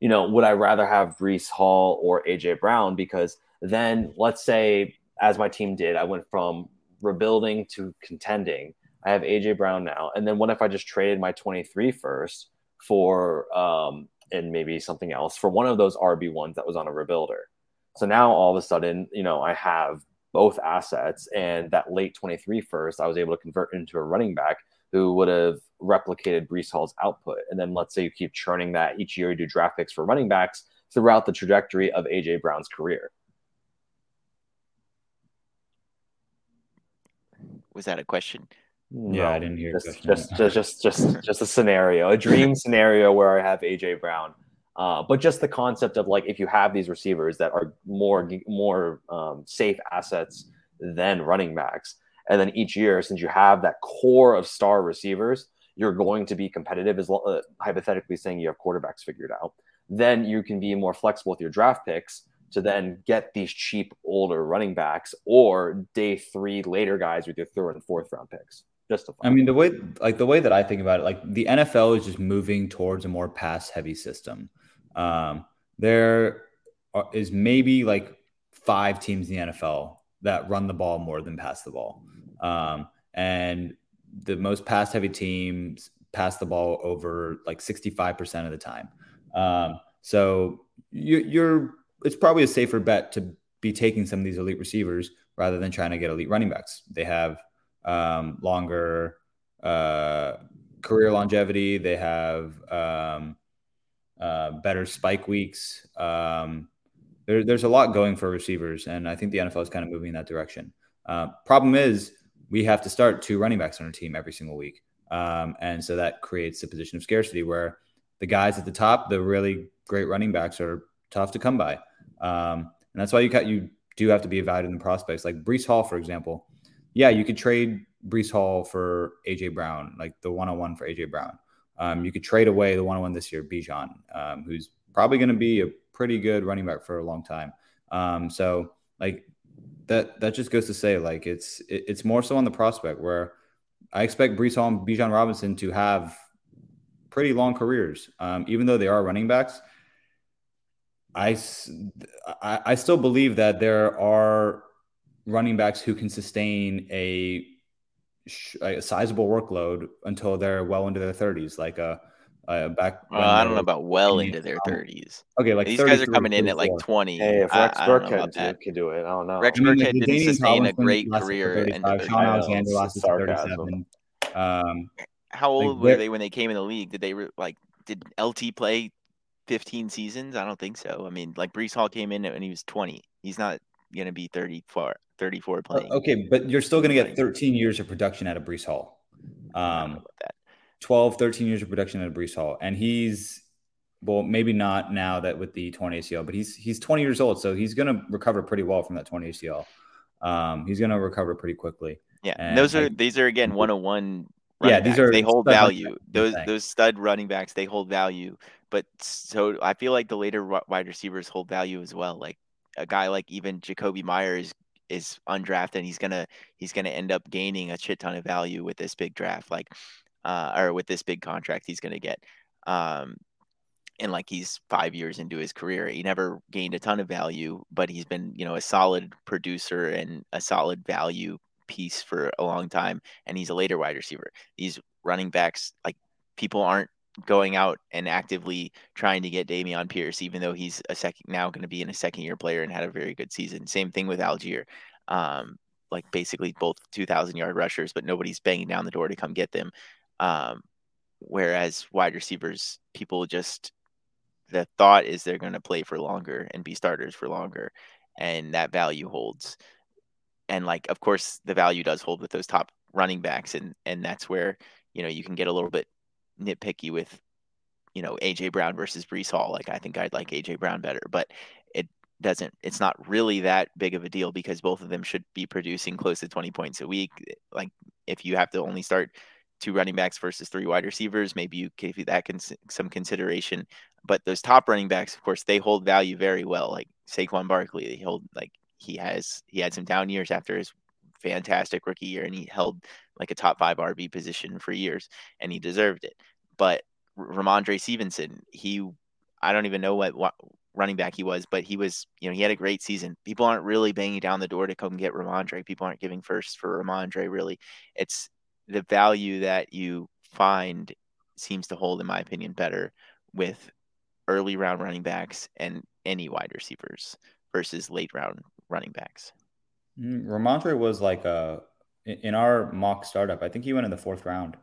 You know, would I rather have Breece Hall or AJ Brown? Because then let's say, as my team did, I went from rebuilding to contending. I have AJ Brown now. And then what if I just traded my 23 first for um and maybe something else for one of those RB ones that was on a rebuilder? So now all of a sudden, you know, I have both assets and that late 23 first, I was able to convert into a running back who would have replicated Breece Hall's output. And then let's say you keep churning that each year you do draft picks for running backs throughout the trajectory of AJ Brown's career. Was that a question? No, yeah, I didn't hear. Just, just, just, just, just, just a scenario, a dream scenario where I have AJ Brown. Uh, but just the concept of like if you have these receivers that are more more um, safe assets than running backs, and then each year, since you have that core of star receivers, you're going to be competitive. As uh, hypothetically saying you have quarterbacks figured out, then you can be more flexible with your draft picks to then get these cheap older running backs or day three later guys with your third and fourth round picks. Just I mean, the way like the way that I think about it, like the NFL is just moving towards a more pass heavy system. Um, there are, is maybe like five teams in the NFL that run the ball more than pass the ball. Um, and the most pass heavy teams pass the ball over like 65% of the time. Um, so you, you're it's probably a safer bet to be taking some of these elite receivers rather than trying to get elite running backs. They have um, longer uh, career longevity. They have um, uh, better spike weeks. Um, there, there's a lot going for receivers, and I think the NFL is kind of moving in that direction. Uh, problem is, we have to start two running backs on our team every single week, um, and so that creates a position of scarcity where the guys at the top, the really great running backs, are tough to come by. Um, and that's why you got you do have to be evaluated in prospects. Like Breece Hall, for example. Yeah, you could trade Breece Hall for AJ Brown, like the one on one for AJ Brown. Um, you could trade away the one on one this year, Bijan, um, who's probably going to be a pretty good running back for a long time. Um, so like that that just goes to say like it's it, it's more so on the prospect where I expect Breece Hall and Bijan Robinson to have pretty long careers, um, even though they are running backs. I, I still believe that there are running backs who can sustain a, a sizable workload until they're well into their 30s, like a, a back. Well, I don't know about well into their 30s. Okay, like these guys are coming in at like 20. Hey, if Rex I, Burkhead I could do it, I don't know. Rex I mean, Burkhead like, didn't sustain a great career. Shaun Alexander lasted 37. Um, How old like, were they when they came in the league? Did they like? Did LT play 15 seasons? I don't think so. I mean, like Breece Hall came in when he was 20. He's not going to be 34, 34 playing. Okay, but you're still going to get 13 years of production out of Breece Hall. Um, 12, 13 years of production out of Breece Hall, and he's well, maybe not now that with the 20 ACL, but he's he's 20 years old, so he's going to recover pretty well from that 20 ACL. Um, he's going to recover pretty quickly. Yeah, and those are these are again 101 yeah, these are they hold value. Those those stud running backs they hold value. But so I feel like the later wide receivers hold value as well. Like a guy like even Jakobi Meyers is undrafted. And he's gonna he's gonna end up gaining a shit ton of value with this big draft, like uh, or with this big contract he's gonna get. Um, and like he's five years into his career, he never gained a ton of value, but he's been you know a solid producer and a solid value piece for a long time, and he's a later wide receiver. These running backs, like people aren't going out and actively trying to get Dameon Pierce, even though he's a second now going to be in a second year player and had a very good season. Same thing with Allgeier. Um, like basically both 2,000 yard rushers, but nobody's banging down the door to come get them. Um, whereas wide receivers, people just the thought is they're going to play for longer and be starters for longer, and that value holds and like of course the value does hold with those top running backs and and that's where you know you can get a little bit nitpicky with you know AJ Brown versus Breece Hall like I think I'd like AJ Brown better but it doesn't it's not really that big of a deal because both of them should be producing close to 20 points a week. Like if you have to only start two running backs versus three wide receivers maybe you give that cons- some consideration. But those top running backs of course they hold value very well like Saquon Barkley they hold like he has he had some down years after his fantastic rookie year, and he held like a top five RB position for years, and he deserved it. But Rhamondre Stevenson, he I don't even know what, what running back he was, but he was, you know, he had a great season. People aren't really banging down the door to come get Rhamondre. People aren't giving first for Rhamondre, really. It's the value that you find seems to hold, in my opinion, better with early round running backs and any wide receivers versus late round running backs. Mm, Rhamondre was like a in our mock startup. I think he went in the fourth round.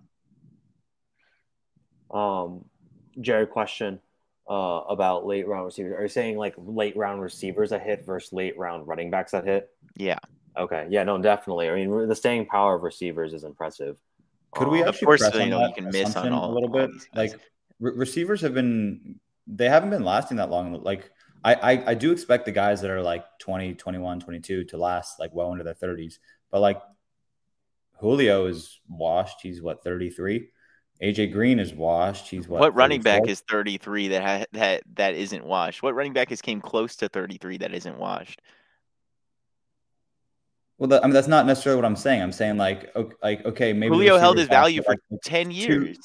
Um, Jared, question uh, about late round receivers. Are you saying like late round receivers that hit versus late round running backs that hit? Yeah. Okay. Yeah. No. Definitely. I mean, the staying power of receivers is impressive. Could we um, actually of course, you know, you can miss on all, a little bit? Like re- receivers have been, they haven't been lasting that long. Like I, I, I do expect the guys that are like 20, 21, 22 to last like well into their 30s. But like Julio is washed. He's what 33. AJ Green is washed. He's what? What running back is 33 that ha- that that isn't washed? What running back has came close to 33 that isn't washed? Well, I mean that's not necessarily what I'm saying. I'm saying like okay, like okay, maybe Julio held his value for like 10 years. Two,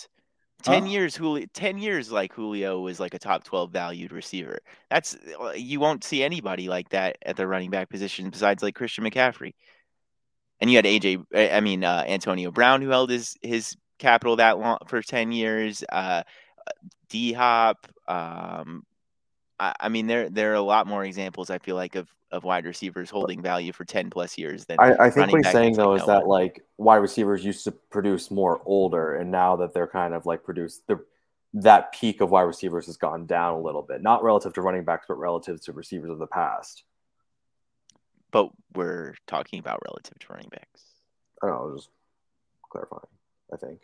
10 huh? years Julio 10 years like Julio was like a top 12 valued receiver. That's uh, you won't see anybody like that at the running back position besides like Christian McCaffrey. And you had AJ I mean uh, Antonio Brown who held his his capital that long for 10 years. Uh, D Hop um, I, I mean there there are a lot more examples I feel like of of wide receivers holding value for 10 plus years than I, I think what he's saying though like is that like wide receivers used to produce more older and now that they're kind of like produced the that peak of wide receivers has gone down a little bit not relative to running backs but relative to receivers of the past but we're talking about relative to running backs I don't know just clarifying I think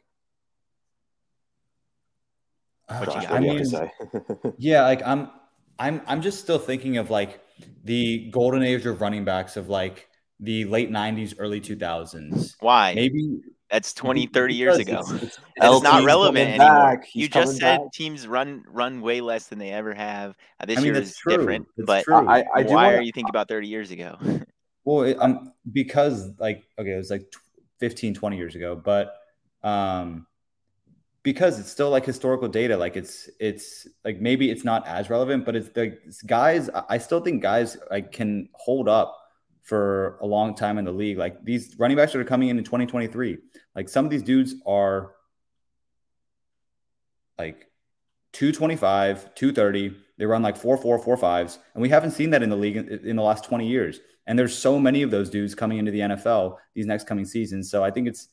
uh, what you got? I mean, yeah like I'm I'm I'm just still thinking of like the golden age of running backs of like the late 90s, early 2000s. Why? Maybe that's 20, 30 years ago. It's, it's, it's not relevant anymore. You just said back. teams run run way less than they ever have. Uh, this I mean, year is true. different, it's but true. I, I why wanna, are you thinking about 30 years ago? well, it, um, because like, okay, it was like 15, 20 years ago, but um, because it's still like historical data like it's it's like maybe it's not as relevant but it's the it's guys i still think guys like can hold up for a long time in the league. Like these running backs that are coming in in 2023 like some of these dudes are like 225 230 they run like 4 4 4 5s and we haven't seen that in the league in, in the last 20 years. And there's so many of those dudes coming into the nfl these next coming seasons. So i think it's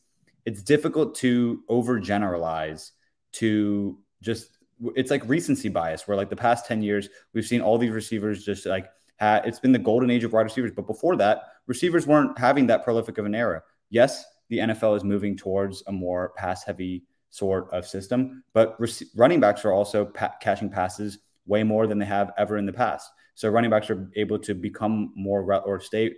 it's difficult to overgeneralize to just it's like recency bias where like the past 10 years we've seen all these receivers just like ha- it's been the golden age of wide receivers but before that receivers weren't having that prolific of an era. Yes, the NFL is moving towards a more pass heavy sort of system, but running backs are also pa- catching passes way more than they have ever in the past. So running backs are able to become more re- or stay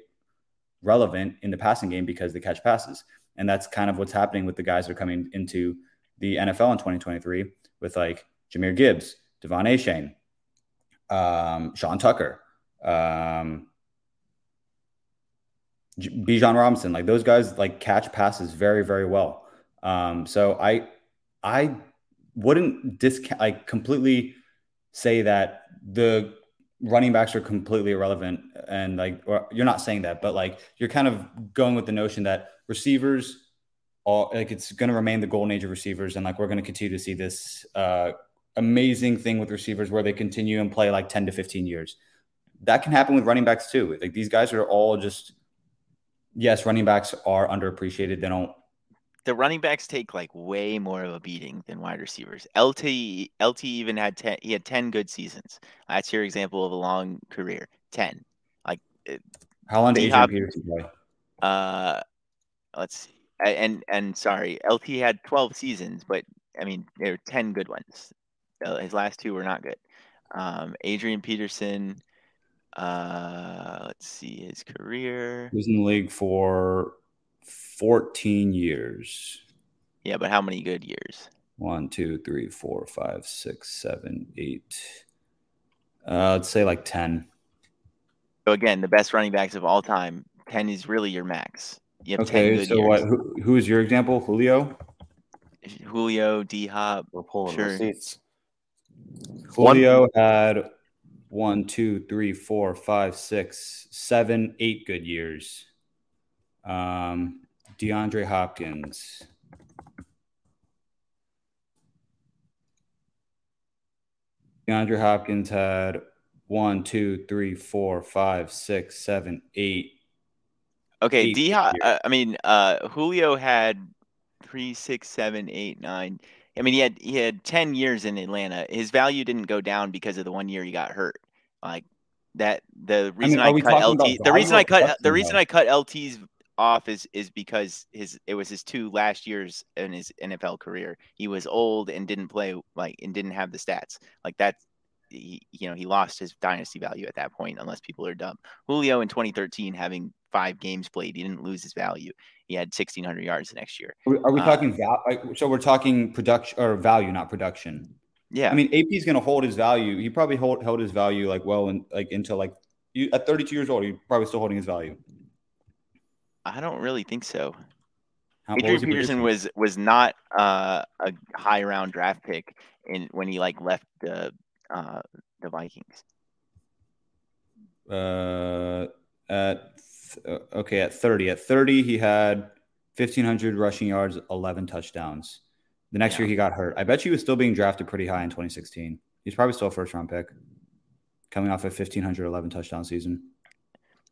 relevant in the passing game because they catch passes. And that's kind of what's happening with the guys that are coming into the NFL in 2023 with like Jahmyr Gibbs, De'Von Achane, um, Sean Tucker, um, Bijan Robinson. Like those guys like catch passes very, very well. Um, so I I wouldn't discount like completely say that the running backs are completely irrelevant and like you're not saying that but like you're kind of going with the notion that receivers all like it's going to remain the golden age of receivers and like we're going to continue to see this uh amazing thing with receivers where they continue and play like 10 to 15 years that can happen with running backs too like these guys are all just yes running backs are underappreciated they don't the running backs take like way more of a beating than wide receivers. LT LT even had ten. He had ten good seasons. That's your example of a long career. Ten. Like how long did Adrian Peterson play? Uh, let's see. And and sorry, LT had twelve seasons, but I mean there were ten good ones. His last two were not good. Um, Adrian Peterson. Uh, let's see his career. He was in the league for 14 years. Yeah, but how many good years? One, two, three, four, five, six, seven, eight. Uh, I'd say like 10. So again, the best running backs of all time, 10 is really your max. You have okay, 10 good so years. what? Who, who is your example? Julio? Julio, D Hop. We're pulling sure. receipts. Julio one. had one, two, three, four, five, six, seven, eight good years. Um, DeAndre Hopkins. DeAndre Hopkins had one, two, three, four, five, six, seven, eight. Okay, D. Uh, I mean, uh, Julio had three, six, seven, eight, nine. I mean, he had he had ten years in Atlanta. His value didn't go down because of the one year he got hurt. Like that, the reason I, mean, I cut LT, the reason I cut the reason I cut LT's off is is because his it was his two last years in his NFL career. He was old and didn't play like and didn't have the stats like that. He, you know, he lost his dynasty value at that point, unless people are dumb. Julio in 2013, having five games played, he didn't lose his value. He had 1,600 yards the next year. Are we uh, talking val- So we're talking production or value, not production. Yeah. I mean, AP is going to hold his value. He probably hold, held his value like well and like until like you at 32 years old, he's probably still holding his value. I don't really think so. How, Adrian Peterson was was not uh, a high round draft pick in when he like left the uh, the Vikings. Uh, at uh, Uh, okay, at thirty, at thirty, he had fifteen hundred rushing yards, eleven touchdowns. The next yeah. year, he got hurt. I bet you he was still being drafted pretty high in 2016. He's probably still a first round pick, coming off a 1511 touchdown season.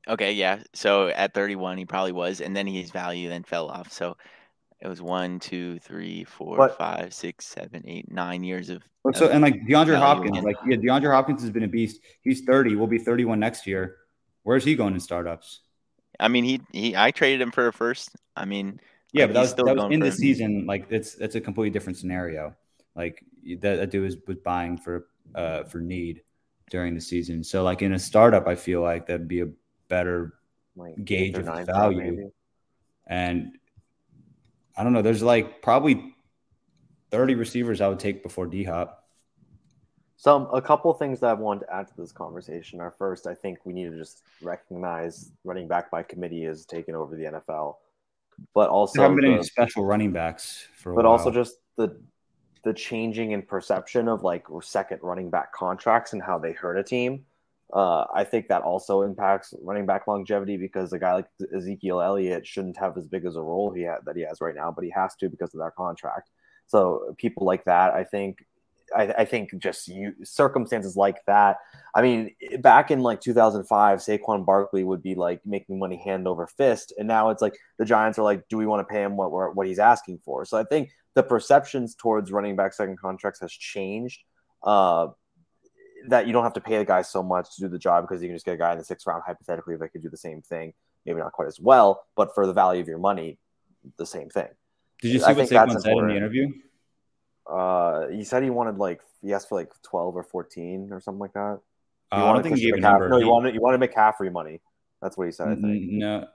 Okay, yeah. So at 31, he probably was, and then his value then fell off. So it was one, two, three, four, but, five, six, seven, eight, nine years of. So of and like DeAndre Hopkins, again. like yeah, DeAndre Hopkins has been a beast. He's 30. We'll be 31 next year. Where's he going in startups? I mean, he he. I traded him for a first. I mean, yeah, but that was, that was in the season. Like it's it's a completely different scenario. Like that, that dude was, was buying for uh for need during the season. So like in a startup, I feel like that'd be a better like gauge of value. And I don't know. There's like probably 30 receivers I would take before D Hop. Some a couple things that I wanted to add to this conversation are first, I think we need to just recognize running back by committee has taken over the NFL, but also there haven't been the, any special running backs for. but while. also just the the changing in perception of like second running back contracts and how they hurt a team. Uh, I think that also impacts running back longevity because a guy like Ezekiel Elliott shouldn't have as big as a role he had that he has right now, but he has to because of that contract. So people like that, I think, I, I think just you, circumstances like that. I mean, back in like 2005, Saquon Barkley would be like making money hand over fist, and now it's like the Giants are like, do we want to pay him what what he's asking for? So I think the perceptions towards running back second contracts has changed. Uh, that you don't have to pay the guy so much to do the job because you can just get a guy in the sixth round hypothetically that could do the same thing. maybe not quite as well, but for the value of your money, the same thing. Did you see I what Saquon said in the interview? Uh, he said he wanted like he asked for like twelve or fourteen or something like that. He uh, I don't think he gave a number. No, he wanted he wanted McCaffrey money. That's what he said. I think. No.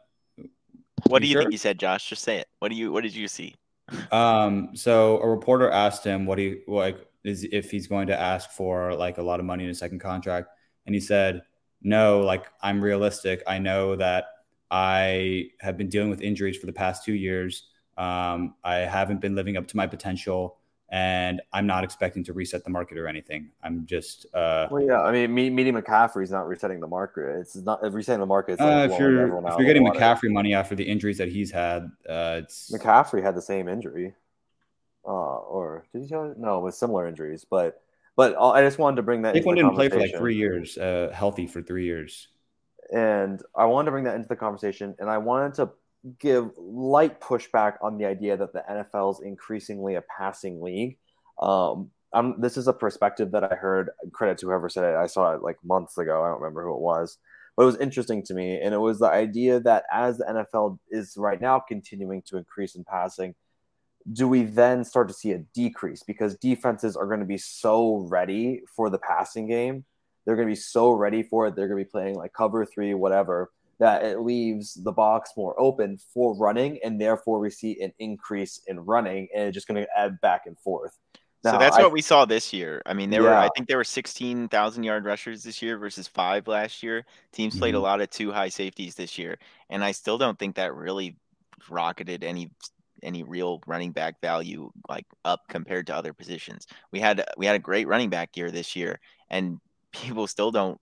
What do you sure? think he said, Josh? Just say it. What do you What did you see? Um. So a reporter asked him what he like is if he's going to ask for like a lot of money in a second contract, and he said, "No. Like I'm realistic. I know that I have been dealing with injuries for the past two years. Um, I haven't been living up to my potential." And I'm not expecting to reset the market or anything. I'm just. Uh, well, yeah, I mean, me, meeting McCaffrey is not resetting the market. It's not resetting the market. Like uh, if you're if you're getting McCaffrey money after the injuries that he's had, uh, it's McCaffrey had the same injury, uh, or did he? No, with similar injuries, but but I just wanted to bring that. Saquon didn't play for like three years, uh, healthy for three years, and I wanted to bring that into the conversation, and I wanted to give light pushback on the idea that the NFL is increasingly a passing league. Um, I'm, this is a perspective that I heard. Credit to whoever said it. I saw it like months ago. I don't remember who it was, but it was interesting to me. And it was the idea that as the NFL is right now continuing to increase in passing, do we then start to see a decrease because defenses are going to be so ready for the passing game? They're going to be so ready for it. They're going to be playing like cover three, whatever that it leaves the box more open for running, and therefore we see an increase in running, and it's just going to add back and forth. Now, so that's I, what we saw this year. I mean, there yeah. were I think there were 16,000 yard rushers this year versus 5 last year. Teams played mm-hmm. a lot of two high safeties this year, and I still don't think that really rocketed any any real running back value like up compared to other positions. We had we had a great running back year this year and people still don't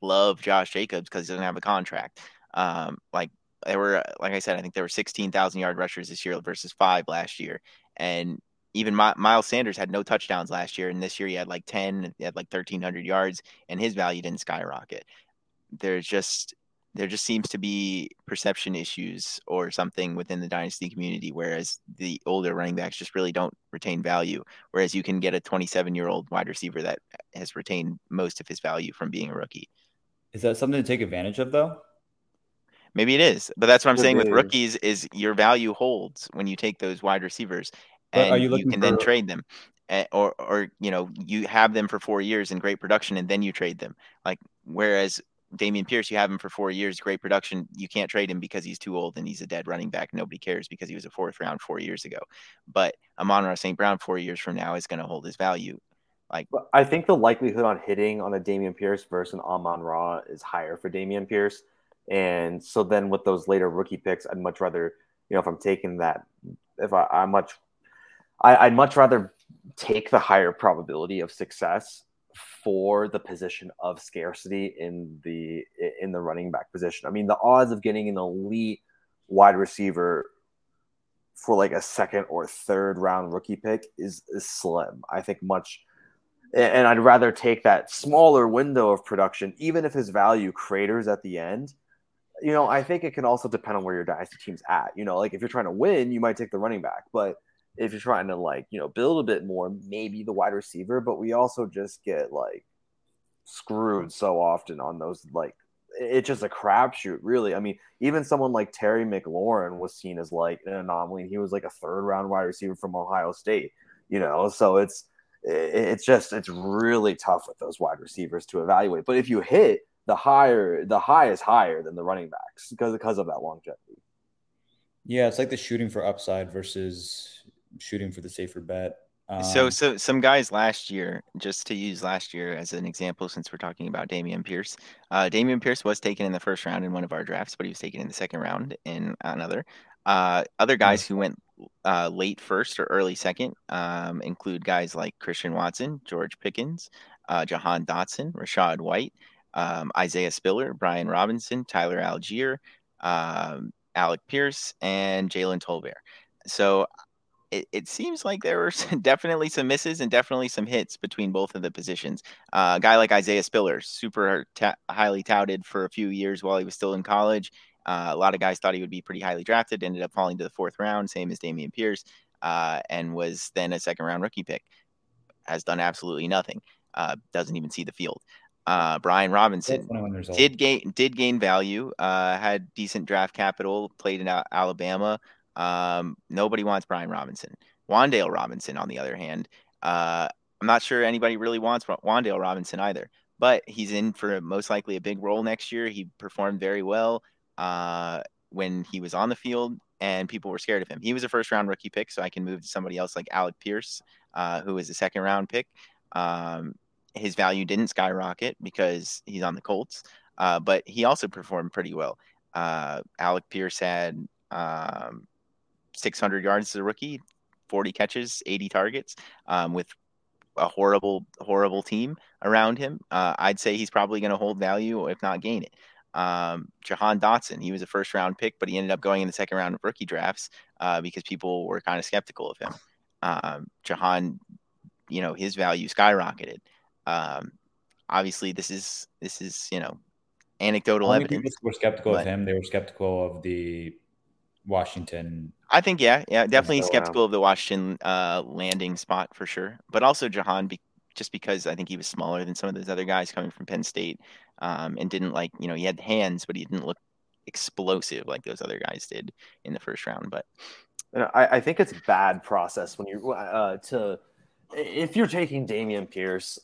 love Josh Jacobs because he doesn't have a contract. Um, like there were, like I said, I think there were 16,000 yard rushers this year versus five last year. And even Miles Sanders had no touchdowns last year. And this year he had like 10, he had like 1,300 yards, and his value didn't skyrocket. There's just, there just seems to be perception issues or something within the dynasty community, whereas the older running backs just really don't retain value. Whereas you can get a 27 year old wide receiver that has retained most of his value from being a rookie. Is that something to take advantage of, though? Maybe it is, but that's what I'm saying with rookies is your value holds when you take those wide receivers, and you, you, can for... then trade them, or or you know you have them for four years in great production, and then you trade them. Like whereas Dameon Pierce, you have him for four years, great production. You can't trade him because he's too old and he's a dead running back. Nobody cares because he was a fourth round four years ago. But Amon-Ra St. Brown four years from now is going to hold his value. Like I think the likelihood on hitting on a Dameon Pierce versus an Amon Ra is higher for Dameon Pierce. And so then with those later rookie picks, I'd much rather, you know, if I'm taking that, if I, I much, I, I'd much rather take the higher probability of success for the position of scarcity in the in the running back position. I mean, the odds of getting an elite wide receiver for like a second or third round rookie pick is, is slim. I think much and I'd rather take that smaller window of production, even if his value craters at the end. You know, I think it can also depend on where your dynasty team's at. You know, like if you're trying to win, you might take the running back, but if you're trying to like you know build a bit more, maybe the wide receiver. But we also just get like screwed so often on those like it's just a crapshoot, really. I mean, even someone like Terry McLaurin was seen as like an anomaly. He was like a third round wide receiver from Ohio State, you know. So it's it's just it's really tough with those wide receivers to evaluate. But if you hit the higher, the high is higher than the running backs because because of that longevity. Yeah, it's like the shooting for upside versus shooting for the safer bet. Um, so, so some guys last year, just to use last year as an example, since we're talking about Dameon Pierce, uh, Dameon Pierce was taken in the first round in one of our drafts, but he was taken in the second round in another. Uh, other guys who went uh, late first or early second um, include guys like Christian Watson, George Pickens, uh, Jahan Dotson, Rachaad White, um, Isaiah Spiller, Brian Robinson, Tyler Allgeier, um, Alec Pierce, and Jalen Tolbert. So it, it seems like there were definitely some misses and definitely some hits between both of the positions. Uh, a guy like Isaiah Spiller, super ta- highly touted for a few years while he was still in college. Uh, a lot of guys thought he would be pretty highly drafted, ended up falling to the fourth round, same as Dameon Pierce, uh, and was then a second round rookie pick. Has done absolutely nothing, uh, doesn't even see the field. Uh, Brian Robinson 21 years old. did gain did gain value. Uh, had decent draft capital. Played in Alabama. Um, nobody wants Brian Robinson. Wan'Dale Robinson, on the other hand, uh, I'm not sure anybody really wants Wa- Wan'Dale Robinson either. But he's in for most likely a big role next year. He performed very well uh, when he was on the field, and people were scared of him. He was a first round rookie pick, so I can move to somebody else like Alec Pierce, uh, who was a second round pick. Um, his value didn't skyrocket because he's on the Colts, uh, but he also performed pretty well. Uh, Alec Pierce had um, 600 yards as a rookie, 40 catches, 80 targets, um, with a horrible, horrible team around him. Uh, I'd say he's probably going to hold value, if not gain it. Um, Jahan Dotson, he was a first round pick, but he ended up going in the second round of rookie drafts uh, because people were kind of skeptical of him. Um, Jahan, you know, his value skyrocketed. Um, obviously, this is this is you know anecdotal Only people evidence. were skeptical but- of him. They were skeptical of the Washington. I think yeah, yeah, definitely so, skeptical of the Washington uh, landing spot for sure, but also Jahan, be- just because I think he was smaller than some of those other guys coming from Penn State, um, and didn't like you know he had hands, but he didn't look explosive like those other guys did in the first round. But And I, I think it's bad process when you uh, to if you're taking Dameon Pierce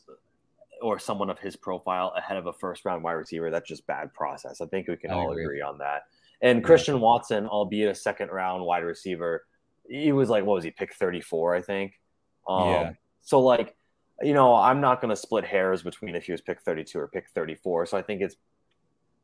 or someone of his profile ahead of a first round wide receiver, that's just bad process. I think we can I all agree. agree on that. And Christian Watson, albeit a second round wide receiver, he was like, what was he, pick 34, I think. Um, Yeah. So, like, you know, I'm not going to split hairs between if he was pick 32 or pick 34. So I think it's,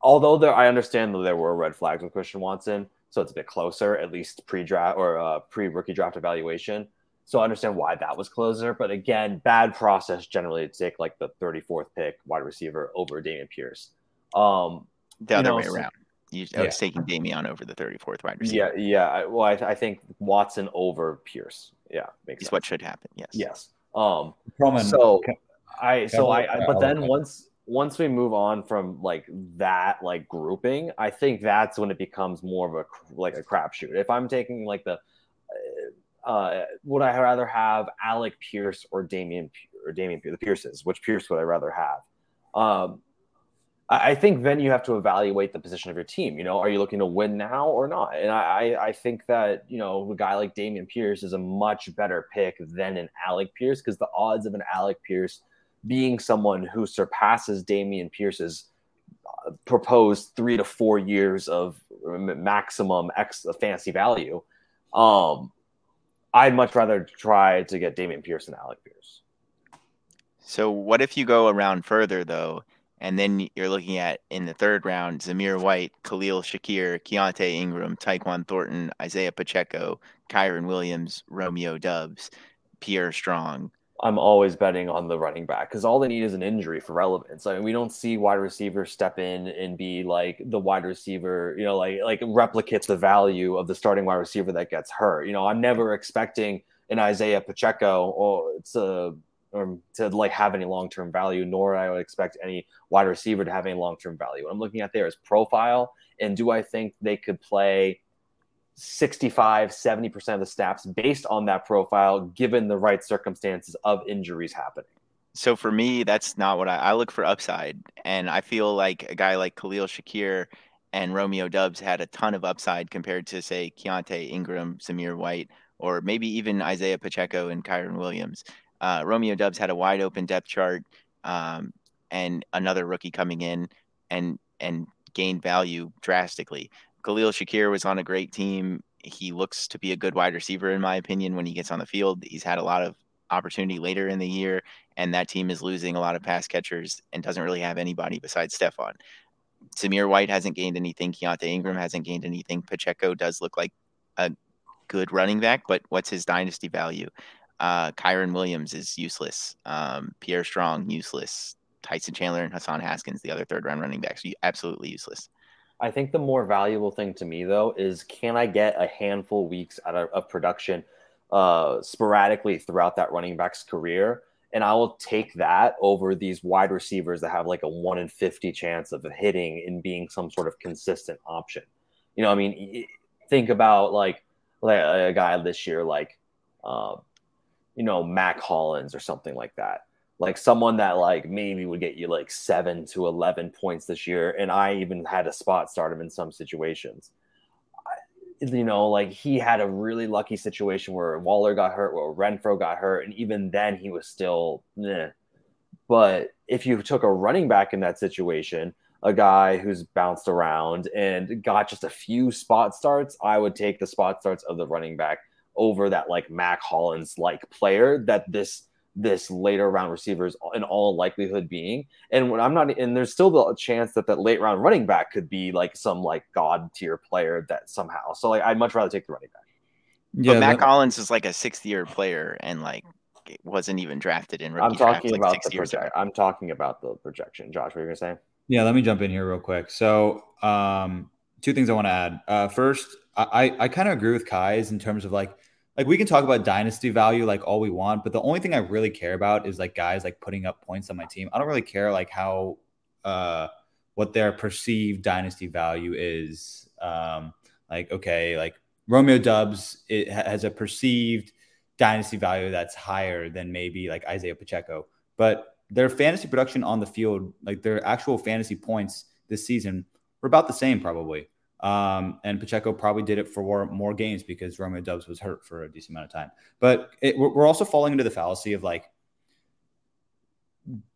although there, I understand that there were red flags with Christian Watson, so it's a bit closer, at least pre draft or uh, pre rookie draft evaluation. So I understand why that was closer. But again, bad process generally to take like the 34th pick wide receiver over Dameon Pierce. Um, the You other know, way so- around, you, I Yeah. was taking Dameon over the 34th wide receiver. yeah, yeah. I, well, I, I think Watson over Pierce. Yeah, makes is sense. what should happen. Yes. Yes. Um, From an, so I so I, I but then once once we move on from like that like grouping, I think that's when it becomes more of a like a crapshoot. If I'm taking like the uh, uh, would I rather have Alec Pierce or Dameon P- or Dameon Pierce, the Pierces? Which Pierce would I rather have? Um, I think then you have to evaluate the position of your team. You know, are you looking to win now or not? And I, I, think that you know a guy like Dameon Pierce is a much better pick than an Alec Pierce because the odds of an Alec Pierce being someone who surpasses Dameon Pierce's uh, proposed three to four years of maximum X fantasy value, um, I'd much rather try to get Dameon Pierce than Alec Pierce. So what if you go around further though, and then you're looking at in the third round, Zamir White, Khalil Shakir, Keaontay Ingram, Tyquan Thornton, Isaiah Pacheco, Kyren Williams, Romeo Doubs, Pierre Strong. I'm always betting on the running back because all they need is an injury for relevance. I mean, we don't see wide receivers step in and be like the wide receiver, you know, like like replicate the value of the starting wide receiver that gets hurt. You know, I'm never expecting an Isaiah Pacheco or to or to like have any long term value, nor I would expect any wide receiver to have any long term value. What I'm looking at there is profile, and do I think they could play 65, 70% of the snaps based on that profile, given the right circumstances of injuries happening. So for me, that's not what I, I look for upside. And I feel like a guy like Khalil Shakir and Romeo Doubs had a ton of upside compared to, say, Keaontay Ingram, Zamir White, or maybe even Isaiah Pacheco and Kyren Williams. Uh, Romeo Doubs had a wide open depth chart um, and another rookie coming in and and gained value drastically. Khalil Shakir was on a great team. He looks to be a good wide receiver, in my opinion, when he gets on the field. He's had a lot of opportunity later in the year, and that team is losing a lot of pass catchers and doesn't really have anybody besides Stefon. Zamir White hasn't gained anything. Keaontay Ingram hasn't gained anything. Pacheco does look like a good running back, but what's his dynasty value? Uh, Kyren Williams is useless. Um, Pierre Strong, useless. Tyson Chandler and Hassan Haskins, the other third round running backs, absolutely useless. I think the more valuable thing to me though is can I get a handful weeks out of, of production uh, sporadically throughout that running back's career, and I will take that over these wide receivers that have like a one in fifty chance of hitting and being some sort of consistent option. You know, I mean, think about like, like a guy this year, like, uh, you know, Mack Hollins or something like that. like someone that like maybe would get you like seven to eleven points this year, and I even had a spot start him in some situations. you know, like he had a really lucky situation where Waller got hurt, where Renfrow got hurt, and even then he was still. Meh. But if you took a running back in that situation, a guy who's bounced around and got just a few spot starts, I would take the spot starts of the running back over that like Mack Hollins like player that this this later round receivers in all likelihood being. And when I'm not, and there's still the chance that that late round running back could be like some like god tier player that somehow. So like I'd much rather take the running back. Yeah, but Mack that, Hollins is like a sixth year player and like wasn't even drafted in. I'm talking draft, about like the project. I'm talking about the projection. Josh, what are you gonna say? Yeah, let me jump in here real quick. So, um, two things I want to add. Uh, first, I I kind of agree with Kai's in terms of like like we can talk about dynasty value like all we want, but the only thing I really care about is like guys like putting up points on my team. I don't really care like how uh what their perceived dynasty value is. Um like okay, like Romeo Doubs it has a perceived dynasty value that's higher than maybe like Isaiah Pacheco, but their fantasy production on the field, like their actual fantasy points this season, were about the same probably. Um, and Pacheco probably did it for more games because Romeo Doubs was hurt for a decent amount of time. But it, we're also falling into the fallacy of like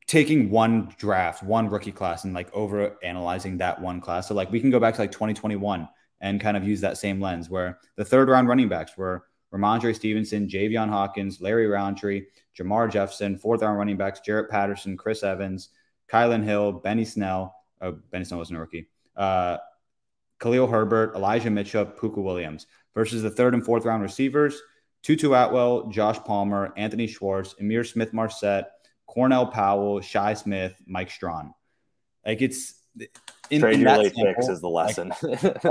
taking one draft, one rookie class, and like over analyzing that one class. So like we can go back to like 2021 and kind of use that same lens where the third round running backs were Rhamondre Stevenson, Javian Hawkins, Larry Rountree, Jermar Jefferson, fourth round running backs, Jaret Patterson, Chris Evans, Kylin Hill, Benny Snell. Oh, Benny Snell wasn't a rookie. Uh, Khalil Herbert, Elijah Mitchell, Puka Williams versus the third and fourth round receivers, Tutu Atwell, Josh Palmer, Anthony Schwartz, Ihmir Smith Marsette, Cornell Powell, Shi Smith, Mike Strachan. Like it's in, Trade in your late sample, picks is the lesson. Like,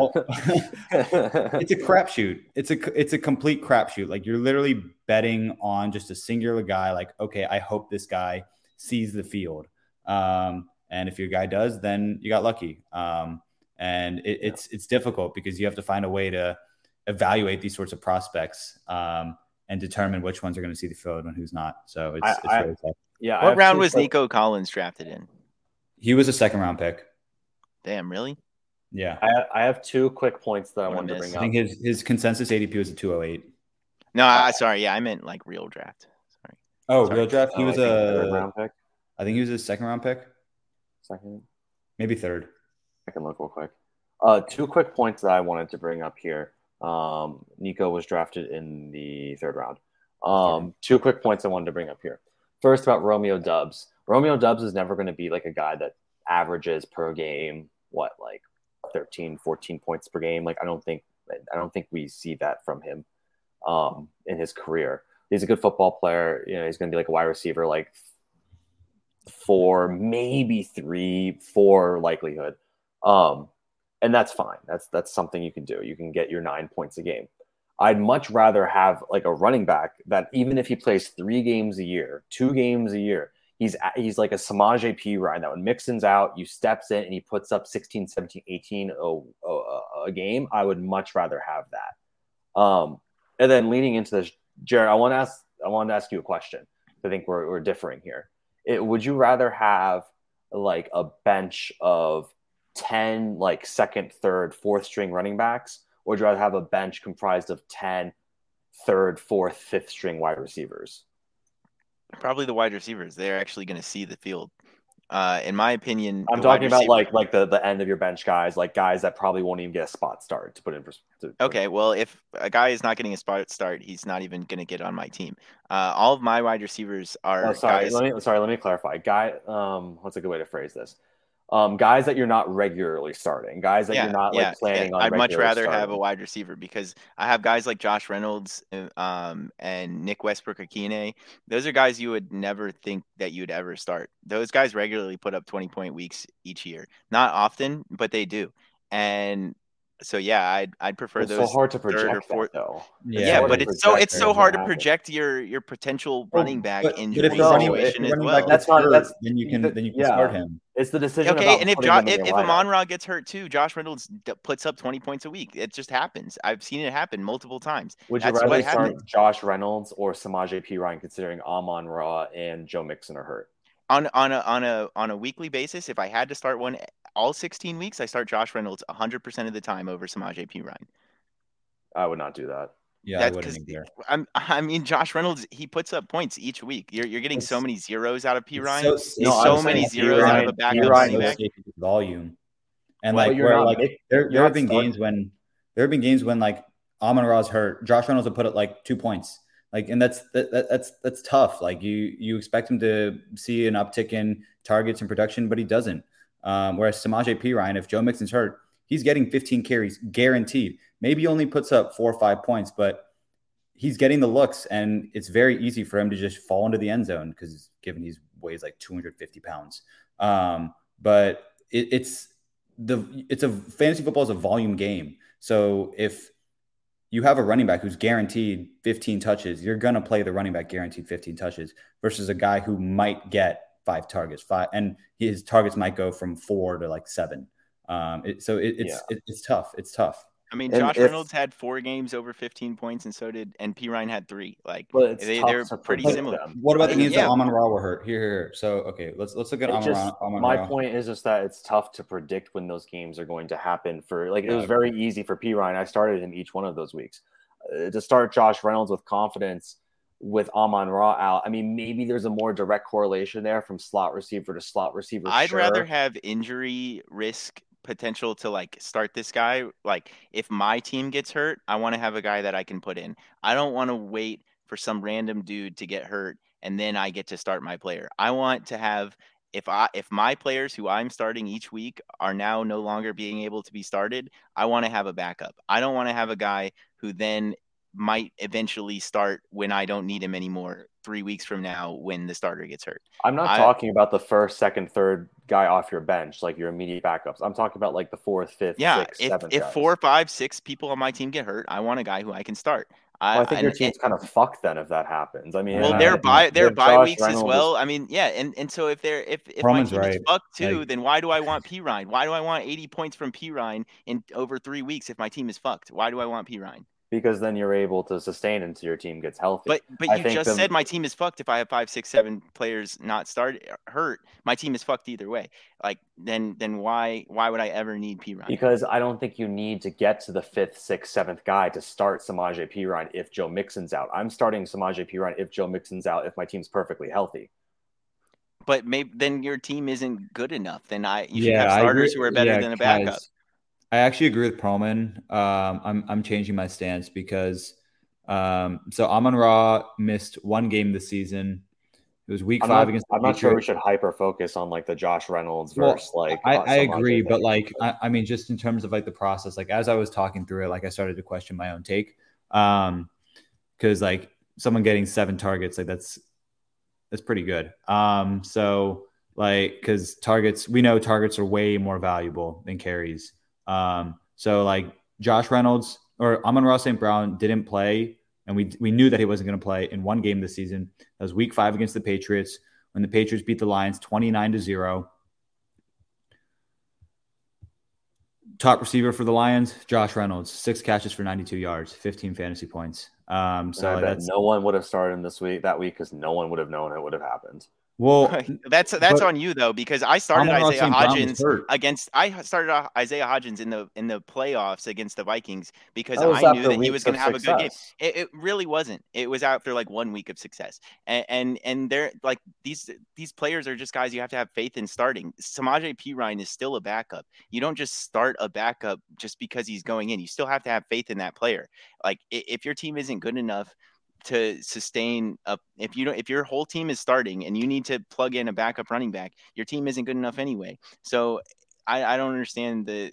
it's a crapshoot. It's a it's a complete crapshoot. Like you're literally betting on just a singular guy. Like okay, I hope this guy sees the field. Um, and if your guy does, then you got lucky. Um, and it, it's it's difficult because you have to find a way to evaluate these sorts of prospects um, and determine which ones are going to see the field and who's not. So it's, I, it's really tough. Yeah. What round was Nico Collins drafted in? He was a second round pick. Damn, really? Yeah. I, I have two quick points that I wanted to bring up. I think his, his consensus ADP was a 208. No, I, sorry. Yeah, I meant like real draft. Sorry. Oh, sorry. real draft. He oh, was a round pick. I think he was a second round pick. Second. Maybe third. I can look real quick. Uh, two quick points that I wanted to bring up here. Um, Nico was drafted in the third round. Um, two quick points I wanted to bring up here. First, about Romeo Doubs. Romeo Doubs is never going to be like a guy that averages per game, what, like 13, 14 points per game. Like, I don't think, I don't think we see that from him um, in his career. He's a good football player. You know, he's going to be like a wide receiver, like four, maybe three, four likelihood. Um, and that's fine. That's that's something you can do. You can get your nine points a game. I'd much rather have like a running back that even if he plays three games a year, two games a year, he's he's like a Samaje Ryan that when Mixon's out, you steps in and he puts up 16, 17, 18 a, a, a game. I would much rather have that. Um, and then leaning into this, Jared, I want to ask I want to ask you a question. I think we're, we're differing here. It, would you rather have like a bench of 10 like second, third, fourth string running backs, or do you rather have a bench comprised of 10 third, fourth, fifth string wide receivers? Probably the wide receivers. They're actually going to see the field. Uh, in my opinion, I'm talking about like like the the end of your bench guys, like guys that probably won't even get a spot start to put in. For, to, okay, well, if a guy is not getting a spot start, he's not even going to get on my team. Uh, all of my wide receivers are. Oh, sorry. Guys... Let me sorry. Let me clarify. Guy, um, what's a good way to phrase this? Um, guys that you're not regularly starting, guys that yeah, you're not yeah, like planning yeah. on. I'd much rather starting. have a wide receiver because I have guys like Josh Reynolds uh, um, and Nick Westbrook-Ikhine. Those are guys you would never think that you'd ever start. Those guys regularly put up 20 point weeks each year. Not often, but they do. And So yeah, I'd I'd prefer It's those. so hard to third or project that, though. Yeah, hard but it's so it's so hard gonna to happen. project your your potential running back but, but injury if the if situation as well. back That's gets not- that's- then you can that- then you can yeah. start him. It's the decision. Okay, about and if jo- if, if. Amon Ra gets hurt too, Josh Reynolds d- puts up twenty points a week. It just happens. I've seen it happen multiple times. Would you rather what start happens. Josh Reynolds or Samaje Perine, considering Amon Ra and Joe Mixon are hurt? On on a on a on a weekly basis, if I had to start one all 16 weeks, I start Josh Reynolds 100% of the time over Samaje Perine. I would not do that. Yeah, I That's wouldn't 'cause either. I'm I mean Josh Reynolds, he puts up points each week. You're you're getting so many zeros out of P It's Ryan. so- He's no, so many zeros P. out of Ryan- a backup P. Ryan running back. volume, and Well, like you're where not like make- there you're there have been start- games when there have been games when like Amon Ra's hurt, Josh Reynolds will put it like two points, like and that's that, that, that's that's tough. Like you you expect him to see an uptick in targets and production, but he doesn't. Um, whereas Samaje Perine, if Joe Mixon's hurt, he's getting 15 carries guaranteed. Maybe he only puts up four or five points, but he's getting the looks, and it's very easy for him to just fall into the end zone because given he weighs like 250 pounds. Um, but it, it's the it's a fantasy football is a volume game. So if you have a running back who's guaranteed 15 touches, you're gonna play the running back guaranteed 15 touches versus a guy who might get five targets, five, and his targets might go from four to like seven. Um, it, so it, it's it, it's tough. It's tough. I mean, Josh if- Reynolds had four games over 15 points, and so did and Perine had three. Like But they, they're pretty similar. them. What about the games yeah. that Amon Ra were hurt? Here, here, here. So okay, let's let's look at Amon just, Ra. Amon my Ra. point is just that it's tough to predict when those games are going to happen. For like, it was Yeah. very easy for Perine. I started him each one of those weeks. Uh, to start Josh Reynolds with confidence with Amon Ra out. I mean, maybe there's a more direct correlation there from slot receiver to slot receiver. I'd sure. rather have injury risk potential to like start this guy. Like if my team gets hurt, I want to have a guy that I can put in. I don't want to wait for some random dude to get hurt and then I get to start my player. I want to have if I if my players who I'm starting each week are now no longer being able to be started, I want to have a backup. I don't want to have a guy who then might eventually start when I don't need him anymore 3 weeks from now when the starter gets hurt. I'm not I- talking about the first, second, third guy off your bench, like your immediate backups. I'm talking about like the fourth, fifth, Yeah, sixth, if seventh. if guys. four, five, six people on my team get hurt, I want a guy who I can start. I, Well, I think your and- team's kind of fucked then if that happens. I mean, well, Yeah. they're if- by they're if bye Josh weeks as Reynolds is- well. I mean, yeah, and and so if they're if if my Roman's team is fucked too, Like- then why do I want Perine? Why do I want 80 points from Perine in over three weeks if my team is fucked? Why do I want Perine? Because then you're able to sustain until your team gets healthy. But but I you think just the- said my team is fucked if I have five, six, seven players not start uh, hurt. My team is fucked either way. Like then then why why would I ever need Perine? because I don't think you need to get to the fifth, sixth, seventh guy to start Samaje Perine if Joe Mixon's out. I'm starting Samaje Perine if Joe Mixon's out if my team's perfectly healthy. but maybe then your team isn't good enough. Then I you should Yeah, have starters who are better yeah, than a backup. I actually agree with Perlman. Um, I'm I'm changing my stance because um, so Amon Ra missed one game this season. It was week I'm five not, against the I'm not sure we should hyper focus on like the Josh Reynolds Well, versus like I, I agree, but like I, I mean, just in terms of like the process, like as I was talking through it, like I started to question my own take. Um, because like someone getting seven targets, like that's that's pretty good. Um, so like because targets, we know targets are way more valuable than carries. Um, so like Josh Reynolds or Amon-Ra St. Brown didn't play, and we we knew that he wasn't going to play in one game this season. That was Week Five against the Patriots when the Patriots beat the Lions twenty nine to zero. Top receiver for the Lions, Josh Reynolds, six catches for 92 yards, 15 fantasy points. Um, so I bet that's no one would have started him this week that week because no one would have known it would have happened. Well, that's that's but- on you though because I started Isaiah. Hodgins against I started Isaiah Hodgins in the in the playoffs against the Vikings because I knew that he was going to have a good game. It, it really wasn't. It was after like one week of success, and and, and they're like these these players are just guys you have to have faith in starting. Samaje Perine is still a backup. You don't just start a backup just because he's going in. You still have to have faith in that player. Like if your team isn't good enough to sustain a if you don't if your whole team is starting and you need to plug in a backup running back, your team isn't good enough anyway. So I, I don't understand the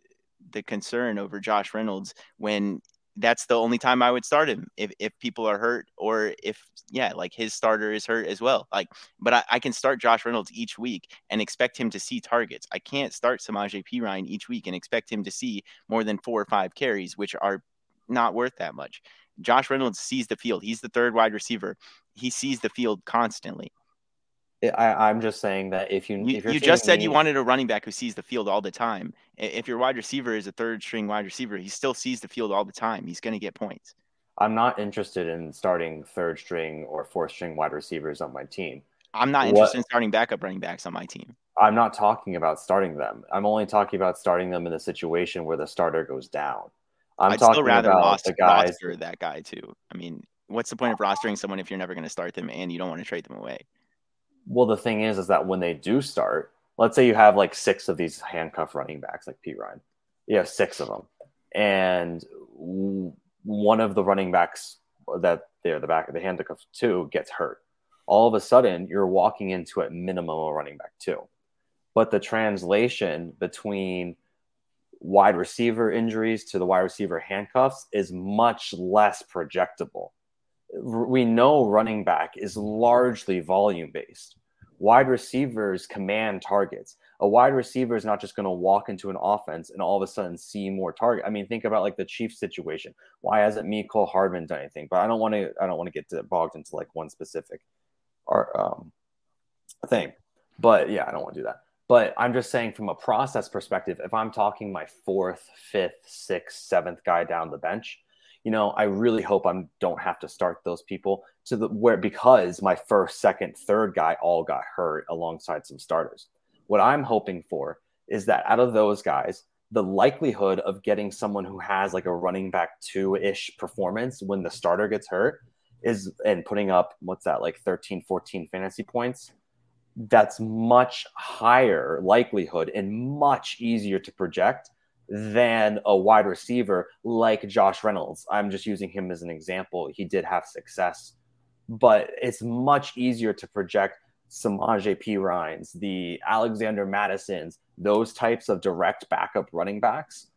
the concern over Josh Reynolds when that's the only time I would start him if, if people are hurt or if yeah, like his starter is hurt as well. Like, but I, I can start Josh Reynolds each week and expect him to see targets. I can't start Samaje Perine each week and expect him to see more than four or five carries, which are not worth that much. Josh Reynolds sees the field. He's the third wide receiver. He sees the field constantly. I, am just saying that if you you, if you just said me, you wanted a running back who sees the field all the time. If your wide receiver is a third string wide receiver, he still sees the field all the time. He's going to get points. I'm not interested in starting third string or fourth string wide receivers on my team. I'm not interested what, in starting backup running backs on my team. I'm not talking about starting them. I'm only talking about starting them in a situation where the starter goes down. I'm I'd talking still rather about roster, the guys roster that guy too. I mean, what's the point of rostering someone if you're never going to start them and you don't want to trade them away? Well, the thing is, is that when they do start, let's say you have like six of these handcuff running backs, like Perine, you have six of them, and one of the running backs that they're the back of the handcuff two gets hurt. All of a sudden, you're walking into at minimum a running back two, but the translation between wide receiver injuries to the wide receiver handcuffs is much less projectable we know running back is largely volume based. Wide receivers command targets. A wide receiver is not just going to walk into an offense and all of a sudden see more target. I mean, think about like the Chiefs situation. Why hasn't Mecole Hardman done anything? But I don't want to. I don't want to get bogged into like one specific, or um, thing. But yeah, I don't want to do that. But I'm just saying from a process perspective, if I'm talking my fourth, fifth, sixth, seventh guy down the bench, you know, I really hope I don't have to start those people to the where because my first, second, third guy all got hurt alongside some starters. What I'm hoping for is that out of those guys, the likelihood of getting someone who has like a running back two ish performance when the starter gets hurt is and putting up what's that like 13, 14 fantasy points. That's much higher likelihood and much easier to project than a wide receiver like Josh Reynolds. I'm just using him as an example. He did have success, but it's much easier to project Samaje Perines, the Alexander Mattisons, those types of direct backup running backs.